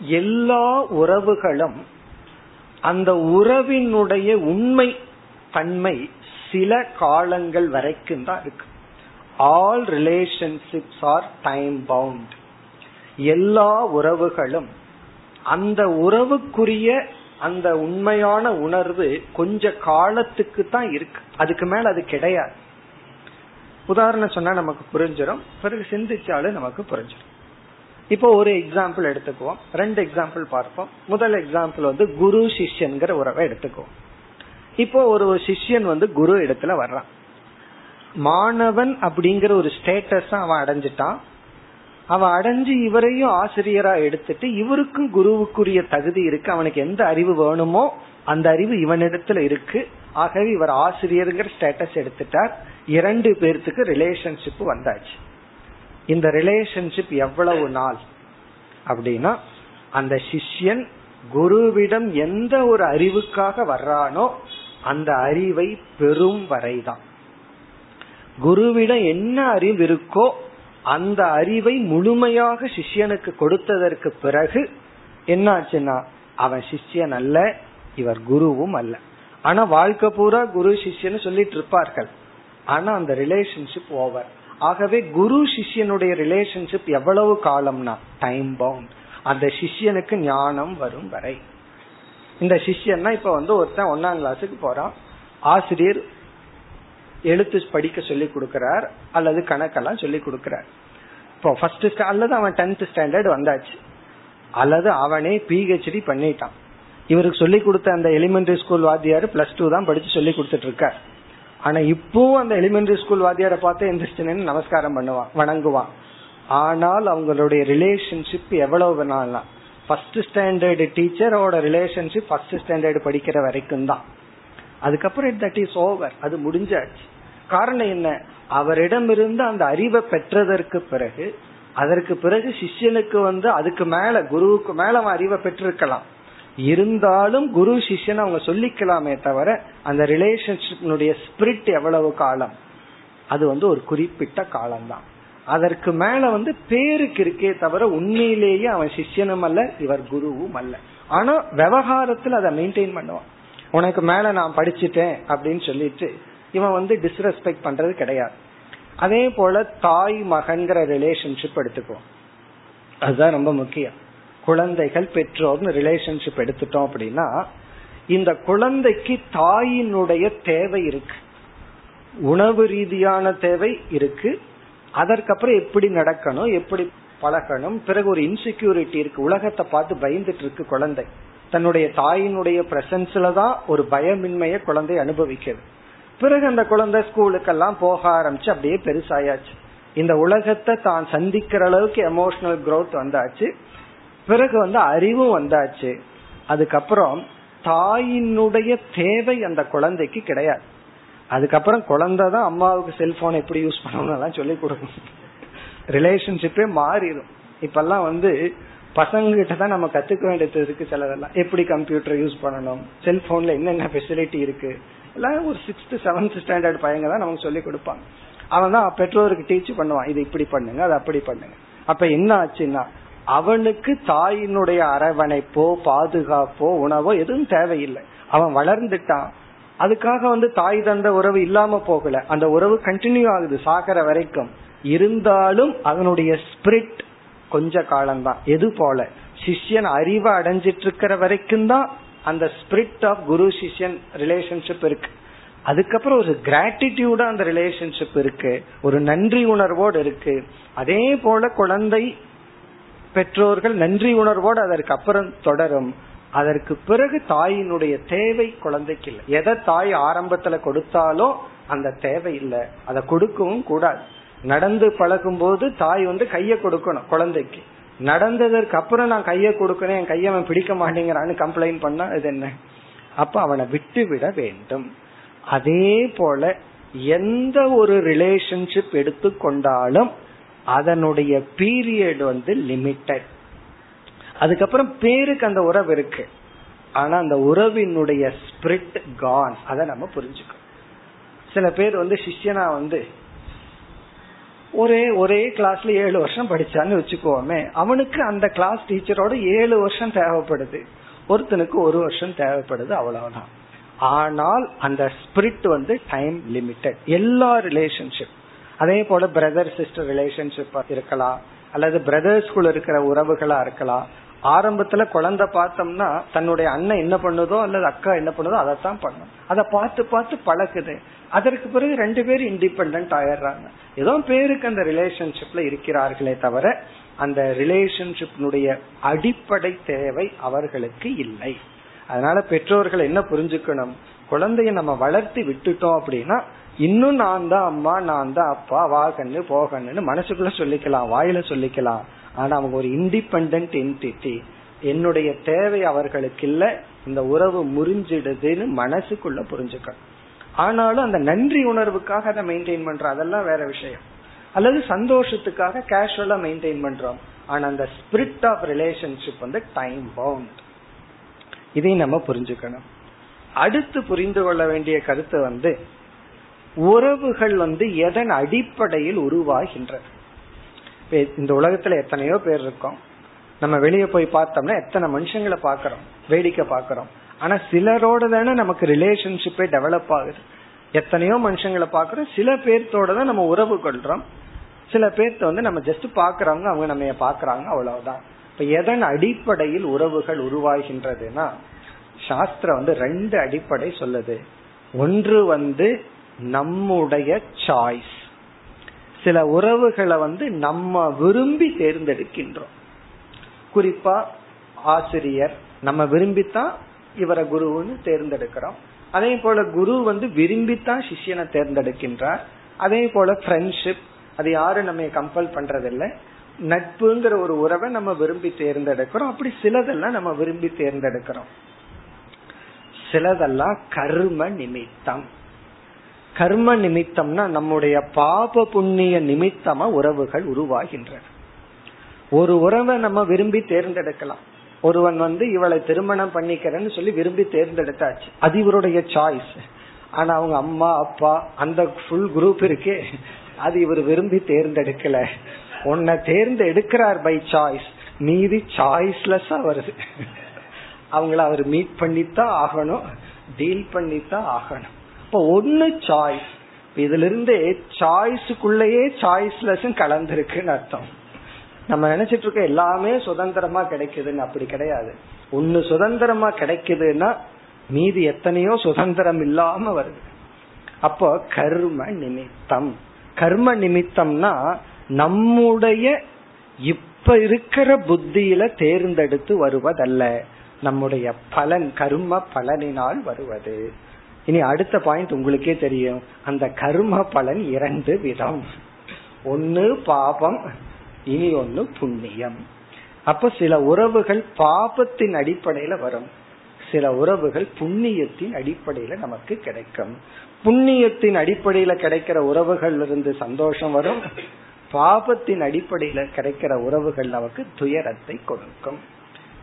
எல்லா உறவுகளும் அந்த உறவினுடைய உண்மை தன்மை சில காலங்கள் வரைக்கும் தான் இருக்கு. All relationships are time bound எல்லா உறவுகளும் அந்த உறவுக்குரிய அந்த உண்மையான உணர்வு கொஞ்ச காலத்துக்கு தான் இருக்கு. அதுக்கு மேல அது கிடையாது. உதாரணம் சொன்னா நமக்கு புரிஞ்சிடும் பிறகு சிந்திச்சாலும் நமக்கு புரிஞ்சிடும் இப்போ ஒரு எக்ஸாம்பிள் எடுத்துக்குவோம். ரெண்டு எக்ஸாம்பிள் பார்ப்போம். முதல் எக்ஸாம்பிள் வந்து குரு சிஷ்யன்கிற உறவை எடுத்துக்குவோம். இப்போ ஒரு சிஷ்யன் வந்து குரு இடத்துல வர்றான். மாணவன் அப்படிங்கிற ஒரு ஸ்டேட்டஸ் அவன் அடைஞ்சிட்டான். அவன் அடைஞ்சு இவரையும் ஆசிரியரா எடுத்துட்டு இவருக்கும் குருவுக்குரிய தகுதி இருக்கு அவனுக்கு எந்த அறிவு வேணுமோ அந்த அறிவு இவனிடத்துல இருக்கு. ஆகவே இவர் ஆசிரியருங்கிற ஸ்டேட்டஸ் எடுத்துட்டார். இரண்டு பேர்த்துக்கு ரிலேஷன்ஷிப் வந்தாச்சு. இந்த ரிலேஷன்ஷிப் எவ்வளவு நாள்? அப்படின்னா அந்த சிஷ்யன் குருவிடம் எந்த ஒரு அறிவுக்காக வர்றானோ அந்த அறிவை பெறும் வரைதான். குருவிடம் என்ன அறிவு இருக்கோ அந்த அறிவை முழுமையாக சிஷ்யனுக்கு கொடுத்ததற்கு பிறகு என்னாச்சுன்னா அவன் சிஷ்யன் அல்ல இவர் குருவும் அல்ல. ஆனா வாழ்க்கை பூரா குரு சிஷ்யன்னு சொல்லிட்டு இருப்பார்கள். ஆனா அந்த ரிலேஷன்ஷிப் ஓவர் ஆகவே குரு சிஷ்யனுடைய ரிலேஷன்ஷிப் எவ்வளவு காலம்னா டைம் பவுண்ட் அந்த சிஷ்யனுக்கு ஞானம் வரும் வரை. இந்த சிஷ்யன்னா இப்ப வந்து ஒருத்தன் ஒன்னாம் கிளாஸுக்கு போறான். ஆசிரியர் எழுத்து படிக்க சொல்லி கொடுக்கிறார் அல்லது கணக்கெல்லாம் சொல்லி கொடுக்கிறார். இப்போ ஃபர்ஸ்ட் அல்லது அவன் டென்த் ஸ்டாண்டர்ட் வந்தாச்சு. அல்லது அவனே பிஹெச்டி பண்ணிட்டான். இவருக்கு சொல்லி கொடுத்த அந்த எலிமெண்டரி ஸ்கூல் வாத்தியார் பிளஸ் டூ தான் படிச்சு சொல்லி கொடுத்துட்டு இருக்கார். ஆனா இப்பவும் அந்த எலிமெண்டரி ஸ்கூல் வாத்தியாரை பார்த்து எந்திரிச்சுன்னு நமஸ்காரம் பண்ணுவான் வணங்குவான். ஆனால் அவங்களுடைய ரிலேஷன்ஷிப் எவ்வளவு நாள்னா ஃபர்ஸ்ட் ஸ்டாண்டர்டு டீச்சரோட ரிலேஷன்ஷிப் ஃபர்ஸ்ட் ஸ்டாண்டர்டு படிக்கிற வரைக்கும் தான் அதுக்கப்புறம் தட் இஸ் ஓவர் அது முடிஞ்சாச்சு. காரணம் என்ன? அவரிடமிருந்து அந்த அறிவை பெற்றதற்கு பிறகு அதற்கு பிறகு சிஷ்யனுக்கு வந்து அதுக்கு மேல குருவுக்கு மேல அவன் அறிவை பெற்றிருக்கலாம். இருந்தாலும் குரு சிஷ்யன் அவங்க சொல்லிக்கலாமே தவிர அந்த ரிலேஷன்ஷிப்னுடைய ஸ்பிரிட் எவ்வளவு காலம்? அது வந்து ஒரு குறிப்பிட்ட காலம்தான். அதற்கு மேல வந்து பேருக்கு இருக்கே தவிர உண்மையிலேயே அவன் சிஷ்யனும் அல்ல இவர் குருவும் அல்ல. ஆனா விவகாரத்துல அதை மெயின்டைன் பண்ணுவான். உனக்கு மேல நான் படிச்சுட்டேன் அப்படின்னு சொல்லிட்டு இவன் வந்து டிஸ்ரெஸ்பெக்ட் பண்றது கிடையாது. அதே போல தாய் மகன்கிற ரிலேஷன்ஷிப் எடுத்துக்குவோம் அதுதான் ரொம்ப முக்கியம். குழந்தைகள் பெற்றோர்னு ரிலேஷன்ஷிப் எடுத்துட்டோம் அப்படின்னா இந்த குழந்தைக்கு தாயினுடைய தேவை இருக்கு. உணவு ரீதியான தேவை இருக்கு. அதற்கப்புறம் எப்படி நடக்கணும் எப்படி பழகணும் பிறகு ஒரு இன்செக்யூரிட்டி இருக்கு. உலகத்தை பார்த்து பயந்துட்டு இருக்கு குழந்தை. தன்னுடைய தாயினுடைய பிரசன்ஸ்ல தான் ஒரு பயமின்மைய குழந்தை அனுபவிக்கிறது. பிறகு அந்த குழந்தை ஸ்கூலுக்கெல்லாம் போக ஆரம்பிச்சு அப்படியே பெருசாயாச்சு. இந்த உலகத்தை தான் சந்திக்கிற அளவுக்கு எமோஷனல் குரோத் வந்தாச்சு. பிறகு வந்து அறிவும் வந்தாச்சு. அதுக்கப்புறம் தாயினுடைய தேவை அந்த குழந்தைக்கு கிடையாது. அதுக்கப்புறம் குழந்தை தான் அம்மாவுக்கு செல்போன் எப்படி யூஸ் பண்ணணும் சொல்லி கொடுக்கணும் ரிலேஷன்ஷிப்பே மாறிடும். இப்பெல்லாம் வந்து பசங்ககிட்ட தான் நம்ம கத்துக்க வேண்டியது இருக்கு சிலதெல்லாம். எப்படி கம்ப்யூட்டர் யூஸ் பண்ணணும்? செல்போன்ல என்னென்ன ஃபெசிலிட்டி இருக்கு? எல்லாம் ஒரு சிக்ஸ்த் செவன்த் ஸ்டாண்டர்ட் பையங்க தான் நமக்கு சொல்லி கொடுப்பாங்க. அவன் தான் பெற்றோருக்கு டீச் பண்ணுவான். இது இப்படி பண்ணுங்க அது அப்படி பண்ணுங்க. அப்ப என்ன ஆச்சுன்னா அவனுக்கு தாயினுடைய அரவணைப்போ பாதுகாப்போ உணவோ எதுவும் தேவையில்லை. அவன் வளர்ந்துட்டான். அதுக்காக வந்து தாய் தந்த உறவு இல்லாம போகல. அந்த உறவு கண்டினியூ ஆகுது சாகர வரைக்கும். இருந்தாலும் அதனுடைய ஸ்பிரிட் கொஞ்ச காலம்தான். எது போல? சிஷ்யன் அறிவை அடைஞ்சிட்டு இருக்கிற வரைக்கும் தான் அந்த ஸ்பிரிட் ஆஃப் குரு சிஷ்யன் ரிலேஷன்ஷிப் இருக்கு. அதுக்கப்புறம் ஒரு கிராட்டிடியூடா அந்த ரிலேஷன்ஷிப் இருக்கு. ஒரு நன்றி உணர்வோடு இருக்கு. அதே போல குழந்தை பெற்றோர்கள் நன்றி உணர்வோடு அதற்கு அப்புறம் தொடரும். அதற்கு பிறகு தாயினுடைய தேவை குழந்தைக்கு இல்லை. எதை தாய் ஆரம்பத்துல கொடுத்தாலோ அந்த தேவை இல்லை. அதை கொடுக்கவும் கூடாது. நடந்து பழகும் போது தாய் வந்து கைய கொடுக்கணும் குழந்தைக்கு. நடந்ததற்கு அப்புறம் நான் கையை கொடுக்கணும் என் கையை அவன் பிடிக்க மாட்டேங்கிறான்னு கம்ப்ளைண்ட் பண்ணா இது என்ன? அப்ப அவனை விட்டு விட வேண்டும். அதே போல எந்த ஒரு ரிலேஷன்ஷிப் எடுத்துக்கொண்டாலும் அதனுடைய பீரியட் வந்து லிமிட்டட் அதுக்கப்புறம் பேருக்கு அந்த உறவு இருக்கு. ஆனா அந்த உறவினுடைய ஸ்பிரிட் கான் அதை நம்ம புரிஞ்சுக்கணும். சில பேர் வந்து சிஷ்யனா வந்து ஒரே ஒரே கிளாஸ்ல ஏழு வருஷம் படிச்சான்னு வச்சுக்கோமே. அவனுக்கு அந்த கிளாஸ் டீச்சரோட ஏழு வருஷம் தேவைப்படுது. ஒருத்தனுக்கு ஒரு வருஷம் தேவைப்படுது அவ்வளவுதான். ஆனால் அந்த ஸ்பிரிட் வந்து டைம் லிமிட்டட் எல்லா ரிலேஷன்ஷிப் அதே போல பிரதர் சிஸ்டர் ரிலேஷன்ஷிப் இருக்கலாம் அல்லது பிரதர்ஸ்குள்ள இருக்கிற உறவுகளா இருக்கலாம் ஆரம்பத்துல குழந்தை பார்த்தோம்னா தன்னுடைய அண்ணன் என்ன பண்ணுதோ அல்லது அக்கா என்ன பண்ணுதோ அதைத்தான் பண்ணும். அதை பார்த்து பார்த்து பழக்குது அதற்கு பிறகு ரெண்டு பேரும் இண்டிபெண்ட் ஆயிடுறாங்க. ஏதோ பேருக்கு அந்த ரிலேஷன்ஷிப்ல இருக்கிறார்களே தவிர அந்த ரிலேஷன்ஷிப்னுடைய அடிப்படை தேவை அவர்களுக்கு இல்லை. அதனால பெற்றோர்கள் என்ன புரிஞ்சுக்கணும்? குழந்தைய நம்ம வளர்த்தி விட்டுட்டோம் அப்படின்னா இன்னும் நான் தான் அம்மா நான் தான் அப்பா வாகன்னு போகன்னு மனசுக்குள்ள சொல்லிக்கலாம் வாயில சொல்லிக்கலாம். ஆனா அவங்க ஒரு இண்டிபெண்ட் என்டிட்டி என்னுடைய தேவை அவர்களுக்கு இல்ல இந்த உறவு முறிஞ்சிடுதுன்னு மனசுக்குள்ள புரிஞ்சுக்கணும். ஆனாலும் அந்த நன்றி உணர்வுக்காக அதை மெயின்டைன் பண்றோம். அதெல்லாம் வேற விஷயம். அல்லது சந்தோஷத்துக்காக கேஷுவலா மெயின்டைன் பண்றோம். ஆனா அந்த ஸ்பிரிட் ஆஃப் ரிலேஷன்ஷிப் வந்து டைம் பவுண்ட் இதையும் நம்ம புரிஞ்சுக்கணும். அடுத்து புரிந்து கொள்ள வேண்டிய கருத்து வந்து உறவுகள் வந்து எதன் அடிப்படையில் உருவாகின்றது இந்த உலகத்துல எத்தனையோ பேர் இருக்கோம். நம்ம வெளியே போய் பார்த்தோம்னா எத்தனை மனுஷங்களை பாக்குறோம் வேடிக்கை பாக்குறோம் ஆனா சிலரோட தானே நமக்கு ரிலேஷன்ஷிப்பே டெவலப் ஆகுது. எத்தனையோ மனுஷங்களை பாக்குறோம் சில பேர்த்தோட தான் நம்ம உறவு கொள்றோம். சில பேர்த்த வந்து நம்ம ஜஸ்ட் பாக்குறவங்க அவங்க நம்ம பாக்குறாங்க அவ்வளவுதான். இப்ப எதன் அடிப்படையில் உறவுகள் உருவாகின்றதுன்னா சாஸ்திரம் வந்து ரெண்டு அடிப்படை சொல்லுது. ஒன்று வந்து நம்முடைய சாய்ஸ் சில உறவுகளை வந்து நம்ம விரும்பி தேர்ந்தெடுக்கின்றோம். குறிப்பா ஆசிரியர் நம்ம விரும்பித்தான் இவரை குருன்னு தேர்ந்தெடுக்கிறோம். அதே போல குரு வந்து விரும்பித்தான் சிஷியனை தேர்ந்தெடுக்கின்றார். அதே போல ஃப்ரெண்ட்ஷிப் அது யாரும் நம்ம கம்பல் பண்றதில்லை. நட்புங்கிற ஒரு உறவை நம்ம விரும்பி தேர்ந்தெடுக்கிறோம். அப்படி சிலதெல்லாம் நம்ம விரும்பி தேர்ந்தெடுக்கிறோம். சிலதெல்லாம் கர்ம நிமித்தம். கர்ம நிமித்தம்னா நம்முடைய பாப புண்ணிய நிமித்தமா உறவுகள் உருவாகின்றன. ஒரு உறவை நம்ம விரும்பி தேர்ந்தெடுக்கலாம். ஒருவன் வந்து இவளை திருமணம் பண்ணிக்கிறேன்னு சொல்லி விரும்பி தேர்ந்தெடுத்தாச்சு. அது இவருடைய சாய்ஸ் ஆனா அவங்க அம்மா அப்பா அந்த ஃபுல் குரூப் இருக்கே. அது இவர் விரும்பி தேர்ந்தெடுக்கல. உன்னை தேர்ந்தெடுக்கிறார் பை சாய்ஸ் மீதி சாய்ஸ்லெஸ்ஸா வருது. அவங்கள அவர் மீட் பண்ணித்தான் ஆகணும். டீல் பண்ணித்தான் ஆகணும். இப்போ ஒன்னு சாய்ஸ் இதுல இருந்து சாய்ஸுக்குள்ளேயே சாய்ஸ்லெஸ் கலந்துருக்குன்னு அர்த்தம். நம்ம நினைச்சிட்டு இருக்க எல்லாமே சுதந்திரமா கிடைக்குதுன்னு அப்படி கிடையாது. ஒன்னு சுதந்திரமா கிடைக்குதுன்னா மீதி எத்தனையோ சுதந்திரம் இல்லாம வருது. அப்போ கர்ம நிமித்தம். கர்ம நிமித்தம்னா நம்முடைய இப்ப இருக்கிற புத்தியில தேர்ந்தெடுத்து வருவதல்ல. நம்முடைய பலன் கர்ம பலனினால் வருவது. இனி அடுத்த பாயிண்ட் உங்களுக்கே தெரியும். அந்த கர்ம பலன் இரண்டு விதம். ஒன்னு பாபம் இனி ஒன்னு புண்ணியம். அப்ப சில உறவுகள் பாபத்தின் அடிப்படையில வரும். சில உறவுகள் புண்ணியத்தின் அடிப்படையில நமக்கு கிடைக்கும். புண்ணியத்தின் அடிப்படையில கிடைக்கிற உறவுகள் இருந்து சந்தோஷம் வரும். பாபத்தின் அடிப்படையில கிடைக்கிற உறவுகள் நமக்கு துயரத்தை கொடுக்கும்.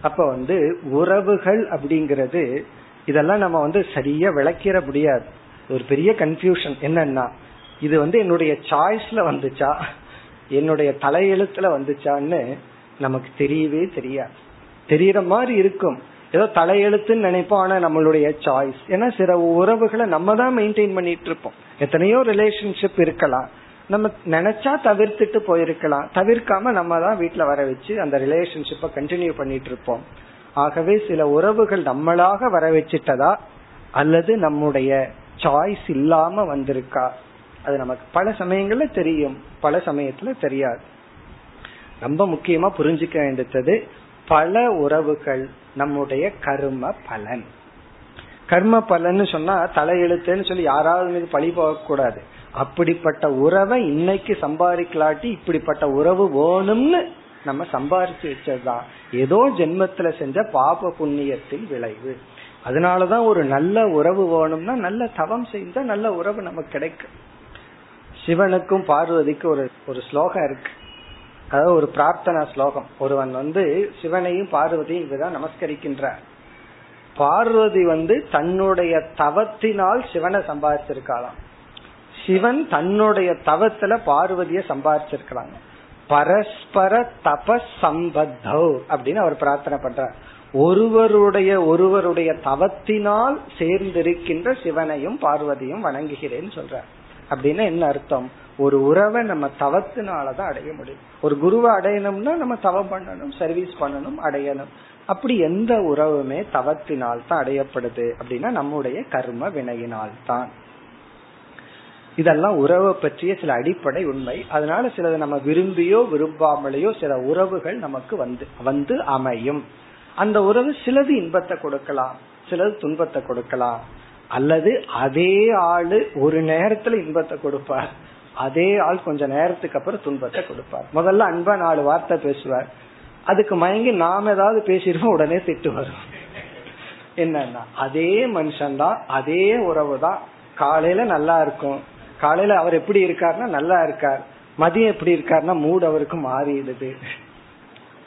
அப்ப வந்து உறவுகள் அப்படிங்கிறது இதெல்லாம் நம்ம வந்து சரியா விளக்கிற முடியாது. ஒரு பெரிய கன்ஃபியூஷன் என்னன்னா இது வந்து என்னுடைய சாய்ஸ்ல வந்துச்சா? என்னுடைய தலையெழுத்துல வந்துச்சான்னு நமக்கு தெரியவே தெரியாது. தெரியற மாதிரி இருக்கும். ஏதோ தலையெழுத்துன்னு நினைப்போம் ஆனா நம்மளுடைய சாய்ஸ் ஏன்னா சில உறவுகளை நம்ம தான் மெயின்டைன் பண்ணிட்டு இருப்போம் எத்தனையோ ரிலேஷன்ஷிப் இருக்கலாம். நம்ம நினைச்சா தவிர்த்துட்டு போயிருக்கலாம். தவிர்க்காம நம்ம தான் வீட்டுல வர வச்சு அந்த ரிலேஷன்ஷிப்பை கண்டினியூ பண்ணிட்டு இருப்போம் ஆகவே சில உறவுகள் நம்மளாக வர வச்சுட்டதா அல்லது நம்முடைய சாய்ஸ் இல்லாம வந்திருக்கா? அது நமக்கு பல சமயங்கள்ல தெரியும். பல சமயத்துல தெரியாது. ரொம்ப முக்கியமா புரிஞ்சுக்க வேண்டியது பல உறவுகள் நம்முடைய கர்ம பலன். கர்ம பலன்னு சொன்னா தலையெழுத்துன்னு சொல்லி யாராவது மீது பழி போக கூடாது. அப்படிப்பட்ட உறவை இன்னைக்கு சம்பாதிக்கலாட்டி இப்படிப்பட்ட உறவு வேணும்னு நம்ம சம்பாரிச்சு வச்சதுதான். ஏதோ ஜென்மத்துல செஞ்ச பாப புண்ணியத்தின் விளைவு. அதனாலதான் ஒரு நல்ல உறவு வேணும்னா நல்ல தவம் செய்தா நல்ல உறவு நமக்கு கிடைக்கும். சிவனுக்கும் பார்வதிக்கும் ஒரு ஒரு ஸ்லோகம் இருக்கு. அதாவது ஒரு பிரார்த்தனா ஸ்லோகம். ஒருவன் வந்து சிவனையும் பார்வதியும் இதுதான் நமஸ்கரிக்கின்றார். பார்வதி வந்து தன்னுடைய தவத்தினால் சிவனை சம்பாதிச்சிருக்காளாம். சிவன் தன்னுடைய தவத்துல பார்வதிய சம்பாதிச்சிருக்கிறாங்க பரஸ்பர தபஸ் அப்படின்னு அவர் பிரார்த்தனை பண்றார். ஒருவருடைய ஒருவருடைய தவத்தினால் சேர்ந்திருக்கின்ற சிவனையும் பார்வதியும் வணங்குகிறேன்னு சொல்றார். அப்படின்னா என்ன அர்த்தம்? ஒரு உறவை நம்ம தவத்தினாலதான் அடைய முடியும். ஒரு குருவை அடையணும்னா நம்ம தவம் பண்ணணும் சர்வீஸ் பண்ணணும் அடையணும். அப்படி எந்த உறவுமே தவத்தினால் தான் அடையப்படுது அப்படின்னா நம்முடைய கர்ம வினையினால் தான் இதெல்லாம் உறவை பற்றிய சில அடிப்படை உண்மை. அதனால சிலது நம்ம விரும்பியோ விரும்பாமலேயோ சில உறவுகள் நமக்கு வந்து வந்து அமையும். அந்த உறவு சிலது இன்பத்தை கொடுக்கலாம் சிலது துன்பத்தை கொடுக்கலாம். அல்லது அதே ஆளு ஒரு நேரத்துல இன்பத்தை கொடுப்பார். அதே ஆள் கொஞ்ச நேரத்துக்கு அப்புறம் துன்பத்தை கொடுப்பார். முதல்ல அன்பா நாலு வார்த்தை பேசுவார். அதுக்கு மயங்கி நாம ஏதாவது பேசிடுவோம் உடனே திட்டு வரும். என்னன்னா அதே மனுஷன் தான் அதே உறவு தான் காலையில நல்லா இருக்கும். காலையில அவர் எப்படி இருக்காருன்னா நல்லா இருக்கார். மதியம் எப்படி இருக்காருன்னா மூடு அவருக்கு மாறிடுது.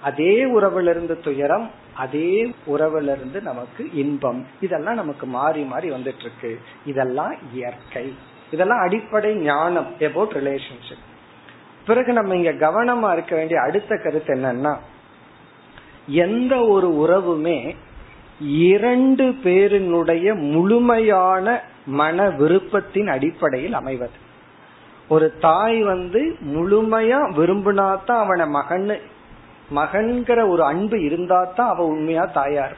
அதே உறவிலிருந்து துயரம் அதே உறவிலிருந்து நமக்கு இன்பம். இதெல்லாம் நமக்கு மாறி மாறி வந்துட்டு இருக்கு இதெல்லாம் இயற்கை. இதெல்லாம் அடிப்படை ஞானம் எபோட் ரிலேஷன்ஷிப் பிறகு நம்ம இங்க கவனமா இருக்க வேண்டிய அடுத்த கருத்து என்னன்னா எந்த ஒரு உறவுமே இரண்டு பேரினுடைய முழுமையான மன விருப்பத்தின் அடிப்படையில் அமைவது. ஒரு தாய் வந்து முழுமையா விரும்பினாத்தான் அவனை மகன் மகன்கிற ஒரு அன்பு இருந்தா தான் அவ உண்மையா தாயார்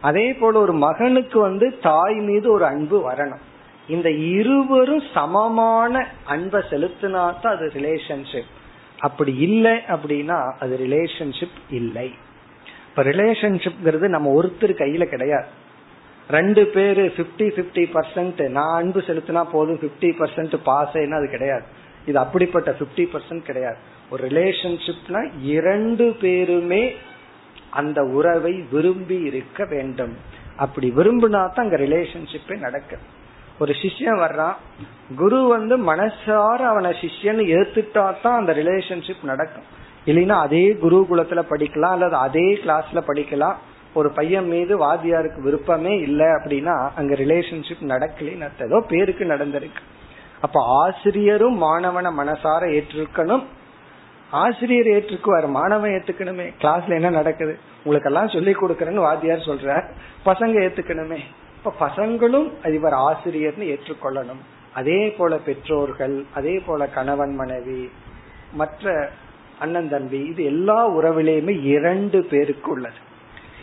அதே போல ஒரு மகனுக்கு வந்து தாய் மீது ஒரு அன்பு வரணும். இந்த இருவரும் சமமான அன்பை செலுத்தினா தான் அது ரிலேஷன்ஷிப் அப்படி இல்லை அப்படின்னா அது ரிலேஷன்ஷிப் இல்லை. இப்ப ரிலேஷன்ஷிப்ங்கிறது நம்ம ஒருத்தர் கையில கிடையாது. ரெண்டு பேரு பிப்டி பிப்டி பர்சன்ட் நான் அன்பு செலுத்தினா போதும் பிப்டி பர்சன்ட் பாஸ் அது கிடையாது. இது அப்படிப்பட்ட பிப்டி பர்சன்ட் கிடையாது. ஒரு ரிலேஷன்ஷிப்னா இரண்டு பேருமே அந்த உறவை விரும்பி இருக்க வேண்டும். அப்படி விரும்பினா தான் அங்க ரிலேஷன்ஷிப்பே நடக்கும் ஒரு சிஷ்யன் வர்றான். குரு வந்து மனசார அவனை சிஷ்யன் ஏத்துட்டா தான் அந்த ரிலேஷன்ஷிப் நடக்கும். இல்லைன்னா அதே குருகுலத்துல படிக்கலாம் அல்லது அதே கிளாஸ்ல படிக்கலாம். ஒரு பையன் மீது வாதியாருக்கு விருப்பமே இல்லை அப்படின்னா அங்க ரிலேஷன்ஷிப் நடக்கலன்னு ஏதோ பேருக்கு நடந்திருக்கு. அப்ப ஆசிரியரும் மாணவனை மனசார ஏற்றிருக்கணும். ஆசிரியர் ஏற்றுக்குவார் மாணவன் ஏத்துக்கணுமே. கிளாஸ்ல என்ன நடக்குது? உங்களுக்கு எல்லாம் சொல்லி கொடுக்கறேன்னு வாத்தியார் சொல்ற பசங்க ஏத்துக்கணுமே. இப்ப பசங்களும் இவர் ஆசிரியர்னு ஏற்றுக்கொள்ளணும். அதே போல பெற்றோர்கள் அதே போல கணவன் மனைவி மற்ற அண்ணன் தம்பி இது எல்லா உறவிலையுமே இரண்டு பேருக்கு உள்ளது.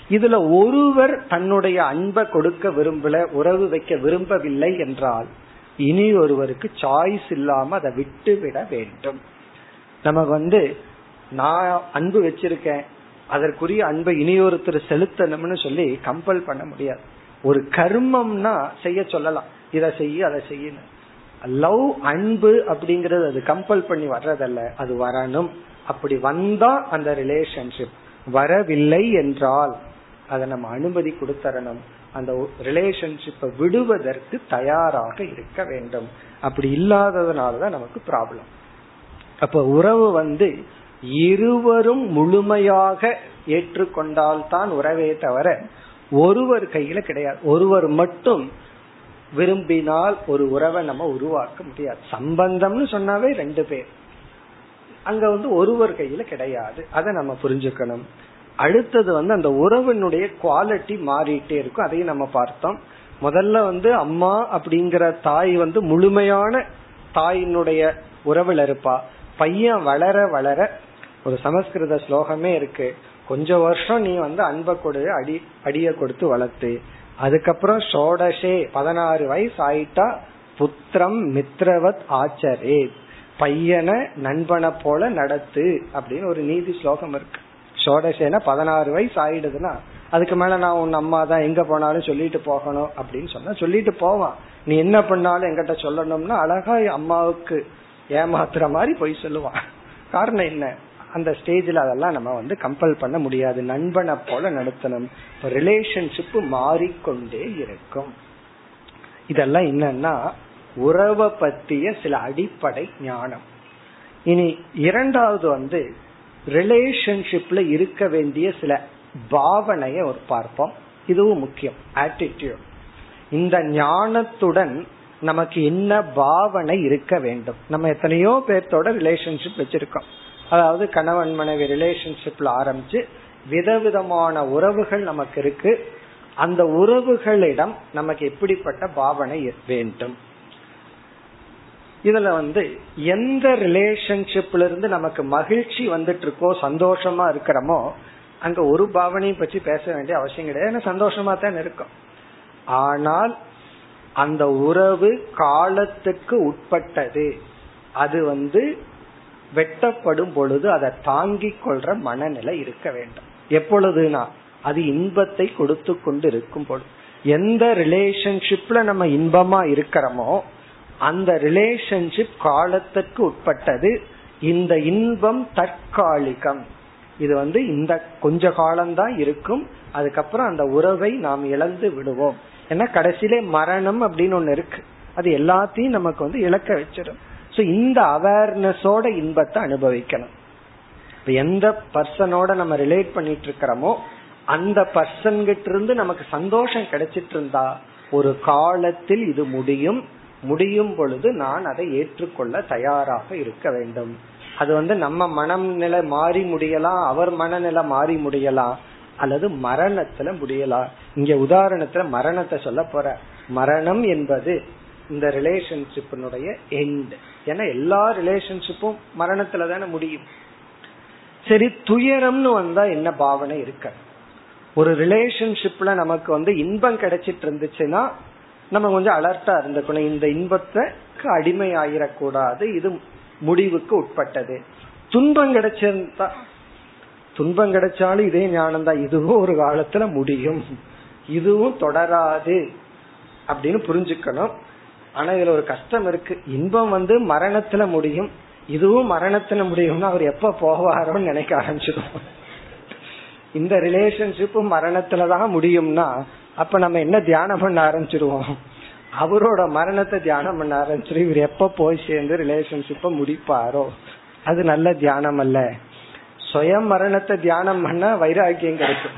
இதுல ஒருவர் தன்னுடைய அன்பை கொடுக்க விரும்பல உறவு வைக்க விரும்பவில்லை என்றால் இனி ஒருவருக்கு சாய்ஸ் இல்லாம அதை விட்டு விட வேண்டும். நமக்கு வந்து நான் அன்பு வச்சிருக்கேன் அதற்குரிய அன்பை இனியொருத்தர் செலுத்தணும்னு சொல்லி கம்பல் பண்ண முடியாது. ஒரு கர்மம்னா செய்ய சொல்லலாம். இதை செய்ய அதை செய்யணும் லவ் அன்பு அப்படிங்கறது அது கம்பல் பண்ணி வர்றதல்ல அது வரணும். அப்படி வந்தா அந்த ரிலேஷன்ஷிப் வரவில்லை என்றால் அதை நம்ம அனுமதி கொடுத்தரணும். அந்த ரிலேஷன்ஷிப்பை விடுவதற்கு தயாராக இருக்க வேண்டும். அப்படி இல்லாததுனாலதான் நமக்கு ப்ராப்ளம் அப்ப உறவு வந்து இருவரும் முழுமையாக ஏற்றுக்கொண்டால்தான் உறவே தவிர ஒருவர் கையில கிடையாது. ஒருவர் மட்டும் விரும்பினால் ஒரு உறவை நம்ம உருவாக்க முடியாது. சம்பந்தம்னு சொன்னாவே ரெண்டு பேர். அங்க வந்து ஒருவர் கையில கிடையாது. அதை நம்ம புரிஞ்சுக்கணும். அடுத்தது வந்து அந்த உறவினுடைய குவாலிட்டி மாறிட்டே இருக்கும். அதையும் நம்ம பார்த்தோம். முதல்ல வந்து அம்மா அப்படிங்கிற தாய் வந்து முழுமையான தாயினுடைய உறவுல இருப்பா. பையன் வளர வளர ஒரு சமஸ்கிருத ஸ்லோகமே இருக்கு. கொஞ்ச வருஷம் நீ வந்து அன்பை கொடு அடி அடிய கொடுத்து வளர்த்து. அதுக்கப்புறம் சோடசே பதினாறு வயசு ஆயிட்டா புத்திரம் மித்ரவத் ஆச்சரே பையனை நண்பனை போல நடத்து அப்படின்னு ஒரு நீதி ஸ்லோகம் இருக்கு. சோடசேன பதினாறு வயசு ஆயிடுதுன்னா அதுக்கு மேல நான் உன் அம்மா தான் எங்க போனாலும் சொல்லிட்டு போகணும் அப்படின்னு சொன்னா சொல்லிட்டு போவான். நீ என்ன பண்ணாலும் எங்கிட்ட சொல்லணும்னா அழகா அம்மாவுக்கு ஏமாத்துற மாதிரி போய் சொல்லுவான். காரணம் என்ன? அந்த ஸ்டேஜ்ல அதெல்லாம் நம்ம வந்து கம்பல் பண்ண முடியாது. நண்பனை போல நடத்தணும். ரிலேஷன்ஷிப் மாறிக்கொண்டே இருக்கும். இதெல்லாம் என்னன்னா உறவை பற்றிய சில அடிப்படை ஞானம். இனி இரண்டாவது வந்து ரிலேஷன்ஷிப்ல இருக்க வேண்டிய சில பாவனைய ஒரு பார்ப்போம். இதுவும் முக்கியம். ஆட்டிடியூட் இந்த ஞானத்துடன் நமக்கு என்ன பாவனை இருக்க வேண்டும்? நம்ம எத்தனையோ பேர்த்தோட ரிலேஷன்ஷிப் வச்சிருக்கோம். அதாவது கணவன் மனைவி ரிலேஷன்ஷிப்ல ஆரம்பிச்சு விதவிதமான உறவுகள் நமக்கு இருக்கு. அந்த உறவுகளிடம் நமக்கு எப்படிப்பட்ட பாவனை வேண்டும்? இதுல வந்து எந்த ரிலேஷன்ஷிப்ல இருந்து நமக்கு மகிழ்ச்சி வந்துட்டு இருக்கோ சந்தோஷமா இருக்கிறோமோ அங்க ஒரு பாவனையும் பற்றி பேச வேண்டிய அவசியம் கிடையாது. ஏன்னா சந்தோஷமா தான் இருக்கும். ஆனால் அந்த உறவு காலத்துக்கு உட்பட்டது. அது வந்து வெட்டப்படும் பொழுது அதை தாங்கிக் கொள்ற மனநிலை இருக்க வேண்டும். எப்பொழுதுனா அது இன்பத்தை கொடுத்து கொண்டு இருக்கும் பொழுது. எந்த ரிலேஷன்ஷிப்ல நம்ம இன்பமா இருக்கிறோமோ அந்த ரிலேஷன்ஷிப் காலத்துக்கு உட்பட்டது. இந்த இன்பம் தற்காலிகம். இது வந்து இந்த கொஞ்ச காலம்தான் இருக்கும். அதுக்கப்புறம் அந்த உறவை நாம் இழந்து விடுவோம். ஏன்னா கடைசியிலே மரணம் அப்படின்னு ஒண்ணு இருக்கு. அது எல்லாத்தையும் நமக்கு வந்து இழக்க வச்சிடும். சோ இந்த அவேர்னஸோட இன்பத்தை அனுபவிக்கணும். இப்ப எந்த பர்சனோட நம்ம ரிலேட் பண்ணிட்டு இருக்கிறோமோ அந்த பர்சன் கிட்ட இருந்து நமக்கு சந்தோஷம் கிடைச்சிட்டு இருந்தா ஒரு காலத்தில் இது முடியும். முடியும் பொழுது நான் அதை ஏற்றுக்கொள்ள தயாராக இருக்க வேண்டும். அது வந்து நம்ம மனநிலை மாறி முடியலாம் அவர் மனநிலை மாறி முடியலாம் அல்லது மரணத்துல முடியலாம். இங்க உதாரணத்துல மரணத்தை சொல்ல போற. மரணம் என்பது இந்த ரிலேஷன்ஷிப்பினுடைய எண்ட் ஏன்னா எல்லா ரிலேஷன்ஷிப்பும் மரணத்துல தானே முடியும். சரி துயரம்னு வந்தா என்ன பாவனை இருக்க? ஒரு ரிலேஷன்ஷிப்ல நமக்கு வந்து இன்பம் கிடைச்சிட்டு இருந்துச்சுன்னா நம்ம கொஞ்சம் அலர்ட்டா இருந்துக்கணும். இந்த இன்பத்துக்கு அடிமை ஆயிடக்கூடாது இது முடிவுக்கு உட்பட்டது. துன்பம் கிடைச்சிருந்தா துன்பம் கிடைச்சாலும் இதே ஞானம் தான் இதுவும் ஒரு காலத்துல முடியும். இதுவும் தொடராது. அப்படின்னு புரிஞ்சுக்கணும். ஆனா இதுல ஒரு கஷ்டம் இருக்கு. இன்பம் வந்து மரணத்துல முடியும். இதுவும் மரணத்துல முடியும்னா அவர் எப்ப போவாரோன்னு நினைக்க ஆரம்பிச்சிடும் இந்த ரிலேஷன்ஷிப்பும் மரணத்துலதான் முடியும்னா அப்ப நம்ம என்ன தியானம் பண்ண ஆரம்பிச்சிருவோம்? அவரோட மரணத்தை தியானம் பண்ண ஆரம்பிச்சிரு. இவர் எப்ப போய் சேர்ந்து ரிலேஷன்ஷிப்ப முடிப்பாரோ? அது நல்ல தியானம் அல்ல. சுயம் மரணத்தை தியானம் பண்ண வைராக்கியம் கிடைக்கும்.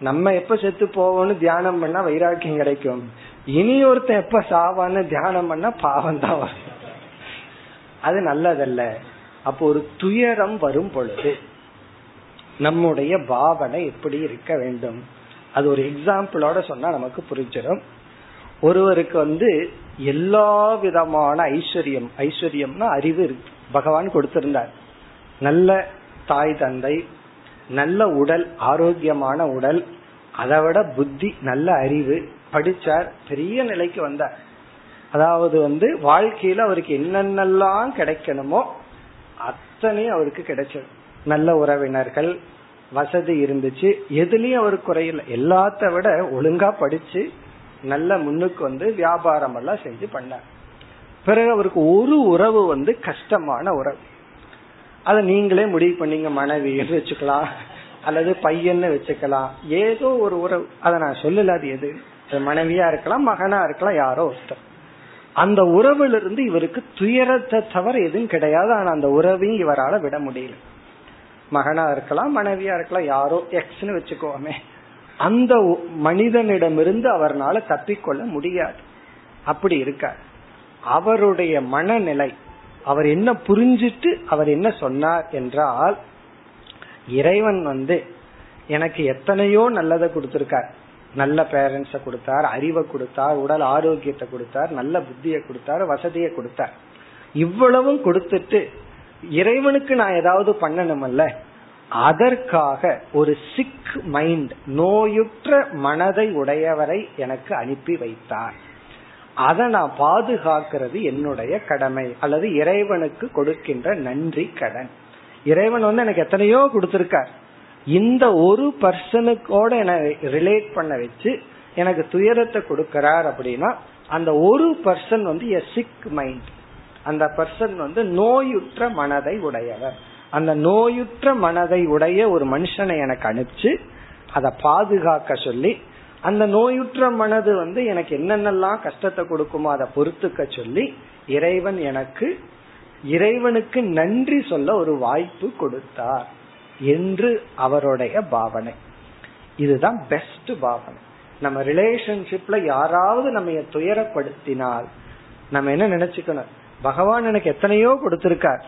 நம்ம எப்ப செத்து போவோம்னு தியானம் பண்ணா வைராக்கியம் கிடைக்கும். இனி ஒருத்தன் எப்ப சாவான்னு தியானம் பண்ணா பாவம் தான் வரும். அது நல்லதல்ல. அப்போ ஒரு துயரம் வரும் பொழுது நம்முடைய பாவனை எப்படி இருக்க வேண்டும்? அது ஒரு எக்ஸாம்பிளோட சொன்னா நமக்கு புரிஞ்சிடும். ஒருவருக்கு வந்து எல்லா விதமான ஐஸ்வர்யம் ஐஸ்வர்யம்னா அறிவு இருக்கு. பகவான் கொடுத்திருந்தார். நல்ல தாய் தந்தை நல்ல உடல் ஆரோக்கியமான உடல் அதை விட புத்தி நல்ல அறிவு படிச்சார் பெரிய நிலைக்கு வந்தார். அதாவது வந்து வாழ்க்கையில அவருக்கு என்னென்னலாம் கிடைக்கணுமோ அத்தனையும் அவருக்கு கிடைச்சது. நல்ல உறவினர்கள் வசதி இருந்துச்சு. எதுலயும் அவர் குறையில. எல்லாத்த விட ஒழுங்கா படிச்சு நல்ல முன்னுக்கு வந்து வியாபாரம் எல்லாம் செஞ்சு பண்ணார். பிறகு அவருக்கு ஒரு உறவு வந்து கஷ்டமான உறவு. அத நீங்களே முடிவு பண்ணீங்க. மனைவி வச்சுக்கலாம். அல்லது பையன்னு வச்சுக்கலாம். ஏதோ ஒரு உறவு. அதை நான் சொல்லல அது எது. மனைவியா இருக்கலாம் மகனா இருக்கலாம் யாரோ ஒருத்தர். அந்த உறவுல இருந்து இவருக்கு துயரத்தை தவிர எதுவும் கிடையாது. ஆனா அந்த உறவையும் இவரால் விட முடியல. மகனா இருக்கலாம் மனைவியா இருக்கலாம் யாரோ எக்ஸ்னு வச்சுக்கோமே. அந்த மனிதனிடமிருந்து அவர்னால தப்பிக்கொள்ள முடியாது. அப்படி இருக்க அவருடைய மனநிலை அவர் என்ன புரிஞ்சிட்டு அவர் என்ன சொன்னார் என்றால் இறைவன் வந்து எனக்கு எத்தனையோ நல்லதை கொடுத்திருக்கார். நல்ல பேரண்ட்ஸ கொடுத்தார் அறிவை கொடுத்தார் உடல் ஆரோக்கியத்தை கொடுத்தார் நல்ல புத்தியை கொடுத்தார் வசதியை கொடுத்தார். இவ்வளவும் கொடுத்துட்டு இறைவனுக்கு நான் ஏதாவது பண்ணணுமல்ல? அதற்காக ஒரு சிக் மைண்ட் நோயுற்ற மனதை உடையவரை எனக்கு அனுப்பி வைத்தார். அதை நான் பாதுகாக்கிறது என்னுடைய கடமை அல்லது இறைவனுக்கு கொடுக்கின்ற நன்றி கடன். இறைவன் வந்து எனக்கு எத்தனையோ கொடுத்திருக்கார். இந்த ஒரு பர்சனுக்கோட என்னை ரிலேட் பண்ண வச்சு எனக்கு துயரத்தை கொடுக்கிறார் அப்படின்னா அந்த ஒரு பர்சன் வந்து எ சிக் மைண்ட் அந்த பர்சன் வந்து நோயுற்ற மனதை உடையவர். அந்த நோயுற்ற மனதை உடைய ஒரு மனுஷனை எனக்கு அனுப்பிச்சு அதை பாதுகாக்க சொல்லி அந்த நோயுற்ற மனது வந்து எனக்கு என்னென்னலாம் கஷ்டத்தை கொடுக்குமோ அதை பொறுத்துக்க சொல்லி இறைவன் எனக்கு இறைவனுக்கு நன்றி சொல்ல ஒரு வாய்ப்பு கொடுத்தார் என்று அவருடைய பாவனை. இதுதான் பெஸ்ட் பாவனை. நம்ம ரிலேஷன்ஷிப்ல யாராவது நம்ம துயரப்படுத்தினால் நம்ம என்ன நினைச்சுக்கணும்? பகவான் எனக்கு எத்தனையோ கொடுத்திருக்கார்.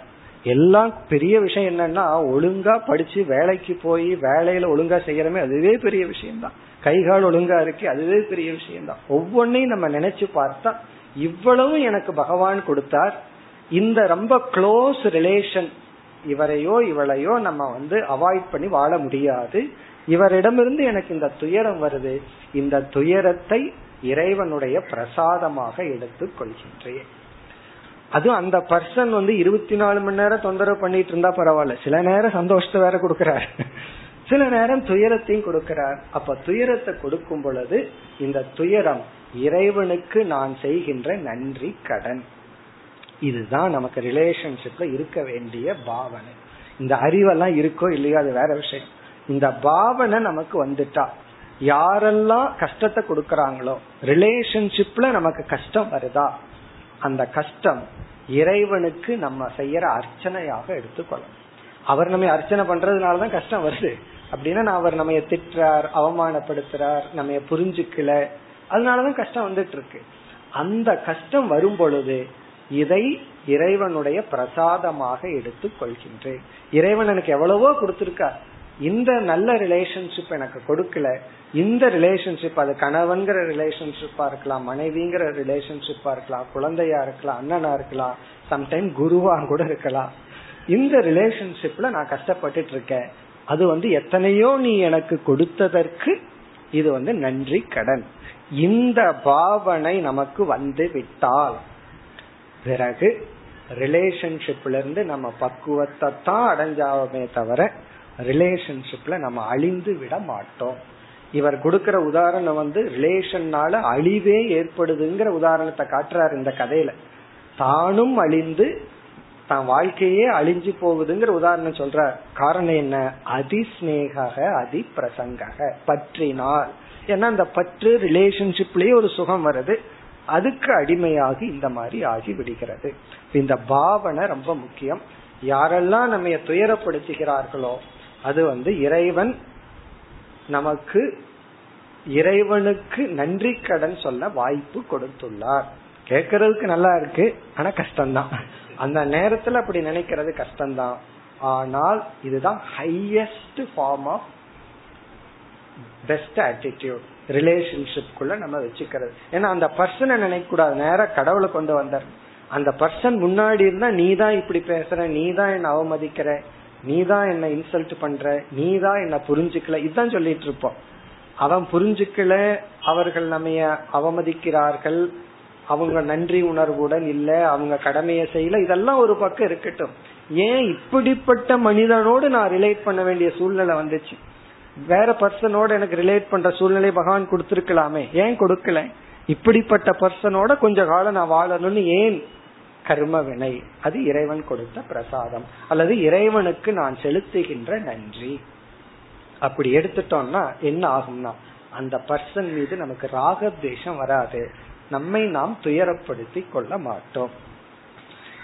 எல்லாம் பெரிய விஷயம் என்னன்னா ஒழுங்கா படிச்சு வேலைக்கு போய் வேலையில ஒழுங்கா செய்யறமே அதுவே பெரிய விஷயம்தான். கைகால் ஒழுங்கா இருக்கு அதுவே பெரிய விஷயம்தான். ஒவ்வொன்னையும் நம்ம நினைச்சு பார்த்தா இவ்வளவு எனக்கு பகவான் கொடுத்தார். இந்த ரொம்ப க்ளோஸ் ரிலேஷன் இவரையோ இவளையோ நம்ம வந்து அவாய்ட் பண்ணி வாழ முடியாது. இவரிடமிருந்து எனக்கு இந்த துயரம் வருது. இந்த துயரத்தை இறைவனுடைய பிரசாதமாக எடுத்துக் கொள்கின்றேன். அதுவும் அந்த பர்சன் வந்து இருபத்தி நாலு மணி நேரம் தொந்தரவு பண்ணிட்டு இருந்தா பரவாயில்ல. சில நேரம் சந்தோஷத்தை வேற கொடுக்கிறார். சில நேரம் துயரத்தையும் கொடுக்கிறார். அப்ப துயரத்தை கொடுக்கும் பொழுது இந்த துயரம் இறைவனுக்கு நான் செய்கின்ற நன்றி கடன். இதுதான் நமக்கு ரிலேஷன்ஷிப்ல இருக்க வேண்டிய பாவனை. இந்த அறிவெல்லாம் இருக்கோ இல்லையோ அது வேற விஷயம். இந்த பாவனை நமக்கு வந்துட்டா. யாரெல்லாம் கஷ்டத்தை கொடுக்கறாங்களோ ரிலேஷன்ஷிப்ல நமக்கு கஷ்டம் வருதா? அந்த கஷ்டம் இறைவனுக்கு நம்ம செய்யற அர்ச்சனையாக எடுத்துக்கொள்ளணும் அவர் நம்ம அர்ச்சனை பண்றதுனாலதான் கஷ்டம் வருது. அப்படின்னா நான் அவர் நம்ம திட்டுறார் அவமானப்படுத்துறார் நம்ம புரிஞ்சுக்கல. அதனாலதான் கஷ்டம் வந்துட்டு இருக்கு அந்த கஷ்டம் வரும் பொழுது இதை இறைவனுடைய பிரசாதமாக எடுத்துக் கொள்கின்றேன் இறைவன் எனக்கு எவ்வளவோ கொடுத்திருக்கார். இந்த நல்ல ரிலேஷன்ஷிப் எனக்கு கொடுக்கல. இந்த ரிலேஷன்ஷிப் அது கணவன்கிற ரிலேஷன்ஷிப்பா இருக்கலாம் மனைவிங்கிற ரிலேஷன்ஷிப்பா இருக்கலாம் குழந்தையா இருக்கலாம் அண்ணனா இருக்கலாம் சம்டைம் குருவா கூட இருக்கலாம். இந்த ரிலேஷன்ஷிப்ல நான் கஷ்டப்பட்டுட்டு இருக்கேன். அது வந்து எத்தனையோ நீ எனக்கு கொடுத்ததற்கு இது வந்து நன்றி கடன். இந்த பாவனை நமக்கு வந்து விட்டால் பிறகு ரிலேஷன்ஷிப்ல இருந்து நம்ம பக்குவத்தை தான் அடைஞ்சாவமே தவிர ரிலேஷன்ஷிப்ல நம்ம அழிந்து விட மாட்டோம். இவர் கொடுக்கிற உதாரணம் வந்து ரிலேஷன்னால அழிவே ஏற்படுதுங்கிற உதாரணத்தை காட்டுறாரு இந்த கதையில. தானும் அழிந்து தான் வாழ்க்கையே அழிஞ்சு போகுதுங்கிற உதாரணம் சொல்ற காரணம் என்ன? அதிஸ்நேக அதி பிரசங்க பற்றினால். ஏன்னா அந்த பற்று ரிலேஷன்ஷிப்லயே ஒரு சுகம் வருது. அதுக்கு அடிமையாகி இந்த மாதிரி ஆகி விடுகிறது. இந்த பாவனை ரொம்ப முக்கியம். யாரெல்லாம் நம்ம துயரப்படுத்துகிறார்களோ அது வந்து இறைவன் நமக்கு இறைவனுக்கு நன்றி கடன் சொல்ல வாய்ப்பு கொடுத்துள்ளார். கேட்கறதுக்கு நல்லா இருக்கு ஆனா கஷ்டம்தான். அந்த நேரத்துல அப்படி நினைக்கிறது கஷ்டம்தான். ஆனால் இதுதான் highest form of best attitude ரிலேஷன்ஷிப்குள்ள நம்ம வச்சுக்கிறது. ஏன்னா அந்த பர்சனை நினைக்க கூடாது நேரம் கடவுளை கொண்டு வந்தார். அந்த பர்சன் முன்னாடி இருந்தா நீ தான் இப்படி பேசுற நீ தான் என்ன அவமதிக்கிற நீ தான் என்ன இன்சல்ட் பண்ற நீ தான் என்ன புரிஞ்சுக்கல. இதுதான் சொல்லிட்டு இருப்போம். அவன் புரிஞ்சுக்கல அவர்கள் நம்ம அவமதிக்கிறார்கள் அவங்க நன்றி உணர்வுடன் இல்ல அவங்க கடமையை செய்யல. இதெல்லாம் ஒரு பக்கம் இருக்கட்டும். ஏன் இப்படிப்பட்ட மனிதனோடு நான் ரிலேட் பண்ண வேண்டிய சூழ்நிலை வந்துச்சு? வேற பர்சனோட எனக்கு ரிலேட் பண்ற சூழ்நிலை பகவான் கொடுத்திருக்கலாமே. ஏன் கொடுக்கல? இப்படிப்பட்ட பர்சனோட கொஞ்ச காலம் நான் வாழணும்னு ஏன் கர்ம வினை அது இறைவன் கொடுத்த பிரசாதம். அல்லது இறைவனுக்கு நான் செலுத்துகின்ற நன்றி. அப்படி எடுத்துட்டோம்னா என்ன ஆகும்னா அந்த பர்சன் மீது நமக்கு ராகத்வேஷம் வராது. நம்மை நாம் துயரப்படுத்தி கொள்ள மாட்டோம்.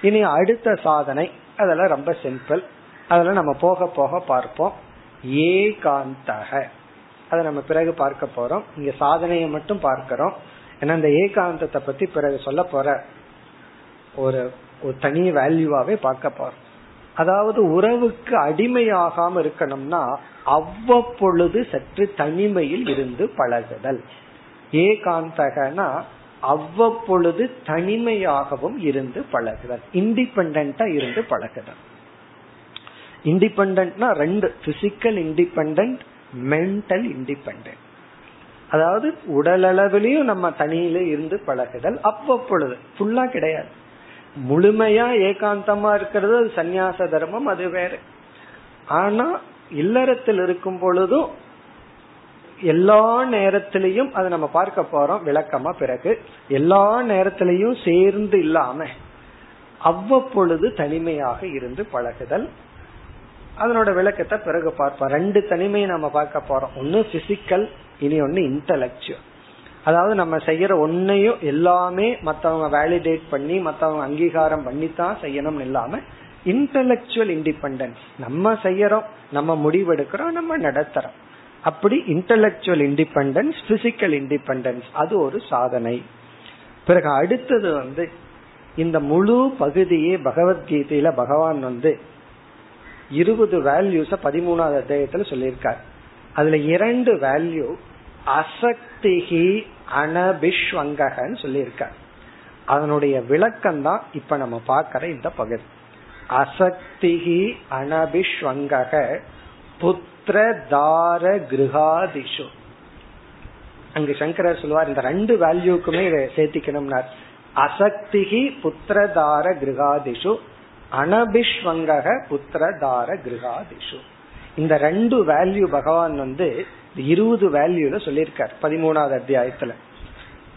இனி அடுத்த சாதனை. அதெல்லாம் ரொம்ப சிம்பிள் அதெல்லாம் நம்ம போக போக பார்ப்போம். ஏகாந்தக. அதை நம்ம பிறகு பார்க்க போறோம். இங்க சாதனையை மட்டும் பார்க்கிறோம். ஏன்னா இந்த ஏகாந்தத்தை பத்தி பிறகு சொல்ல போற ஒரு ஒரு தனி வேல்யூவாவே பார்க்க போறோம் அதாவது உறவுக்கு அடிமையாகாம இருக்கணும்னா அவ்வப்பொழுது சற்று தனிமையில் இருந்து பழகுதல். ஏகாந்தகனா அவ்வப்பொழுது தனிமையாகவும் இருந்து பழகுதல். இண்டிபெண்டா இருந்து பழகுதல். இண்டிபெண்டா ரெண்டு பிசிக்கல் இண்டிபெண்ட் மென்டல் இண்டிபெண்ட் அதாவது உடல் அளவிலையும் நம்ம தனியில இருந்து பழகுதல். அவ்வப்பொழுது ஃபுல்லா கிடையாது. முழுமையா ஏகாந்தமா இருக்கிறது அது சந்நியாச தர்மம் அது வேற. ஆனா இல்லறத்தில் இருக்கும் பொழுதும் எல்லா நேரத்திலையும் அதை நம்ம பார்க்க போறோம் விளக்கமா பிறகு எல்லா நேரத்திலையும் சேர்ந்து இல்லாம அவ்வப்பொழுது தனிமையாக இருந்து பழகுதல். அதனோட விளக்கத்தை பிறகு பார்ப்போம். ரெண்டு தனிமையை நம்ம பார்க்க போறோம். ஒன்னு பிசிக்கல் இனி ஒன்னு இன்டலக்சுவல் அதாவது நம்ம செய்யற ஒன்னையும் எல்லாமே மத்தவங்க வேலிடேட் பண்ணி மத்தவங்க அங்கீகாரம் பண்ணித்தான் செய்யணும் இல்லாம இன்டலெக்சுவல் இண்டிபெண்டன்ஸ் நம்ம செய்யறோம் நம்ம முடிவெடுக்கிறோம் நம்ம நடத்துறோம். அப்படி இன்டலெக்சுவல் இண்டிபெண்டன்ஸ் பிசிக்கல் இண்டிபெண்டன்ஸ் அது ஒரு சாதனை. பிறகு அடுத்தது வந்து இந்த முழு பகுதியே பகவத்கீதையில பகவான் வந்து இருபது வேல்யூஸ பதிமூணாவது அத்தியாயத்துல சொல்லியிருக்கார். அதுல இரண்டு வேல்யூ அசக்திகி அனபிஷ்வங்கன்னு சொல்லியிருக்கார். அதனுடைய விளக்கம் தான் இப்ப நம்ம பார்க்கிற இந்த பகுதி. அசக்திகி அனபிஷ்வங்கக புத்திர தார கிருஹாதிஷு அங்கு சங்கரர் சொல்லுவார் இந்த ரெண்டு வேல்யூக்குமே இதை சேர்த்திக்கணும்னார். அசக்திகி புத்திரதார கிருஹாதிஷு அனபிஷ்வங்கக புத்திரதார கிருஹாதிஷு இந்த ரெண்டு வேல்யூ பகவான் வந்து இருபது வேல்யூல சொல்லியிருக்கார் பதிமூணாவது அத்தியாயத்துல.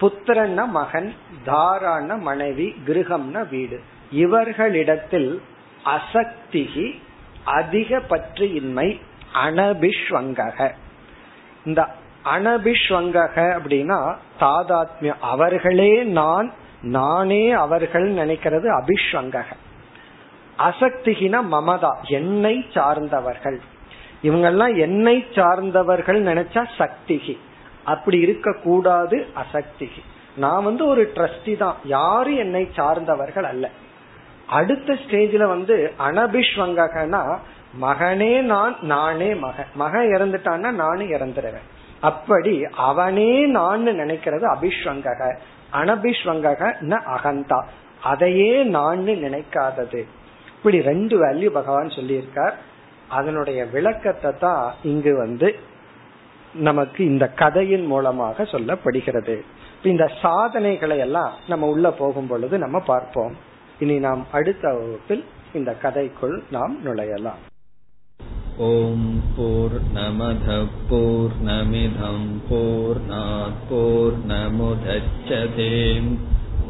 புத்திரன்னா மகன் தாரான மனைவி கிரகம்னா வீடு. இவர்களிடத்தில் அசக்திகி அதிக பற்றியின்மை அனபிஷ்வங்கக. இந்த அனபிஷ்வங்கக அப்படின்னா தாதாத்மிய அவர்களே நான் நானே அவர்கள் நினைக்கிறது அபிஷ்வங்கக. அசக்திகின மமதா என்னை சார்ந்தவர்கள். இவங்கெல்லாம் என்னை சார்ந்தவர்கள் நினைச்சா சக்திகி. அப்படி இருக்க கூடாது அசக்திகி. நான் வந்து ஒரு ட்ரஸ்டி தான். யாரும் என்னை சார்ந்தவர்கள் அல்ல. அடுத்த ஸ்டேஜ்ல வந்து அனபிஷ்வங்கன்னா மகனே நான் நானே மகன். மகன் இறந்துட்டான்னா நானும் இறந்துடுவேன் அப்படி அவனே நான் நினைக்கிறது அபிஷ்வங்கக. அனபிஷ்வங்கக ந அகந்தா. அதையே நான் நினைக்காதது. இப்படி ரெண்டு வேல்யூ பகவான் சொல்லியிருக்கார். அதனுடைய விளக்கத்தை தான் இங்கு வந்து நமக்கு இந்த கதையின் மூலமாக சொல்லப்படுகிறது. இந்த சாதனைகளை எல்லாம் நம்ம உள்ள போகும் பொழுது நம்ம பார்ப்போம். இனி நாம் அடுத்த வகுப்பில் இந்த கதைக்குள் நாம் நுழையலாம். ஓம் போர் நமத போர் நமிதம் போர் நமுதச்சதேம்.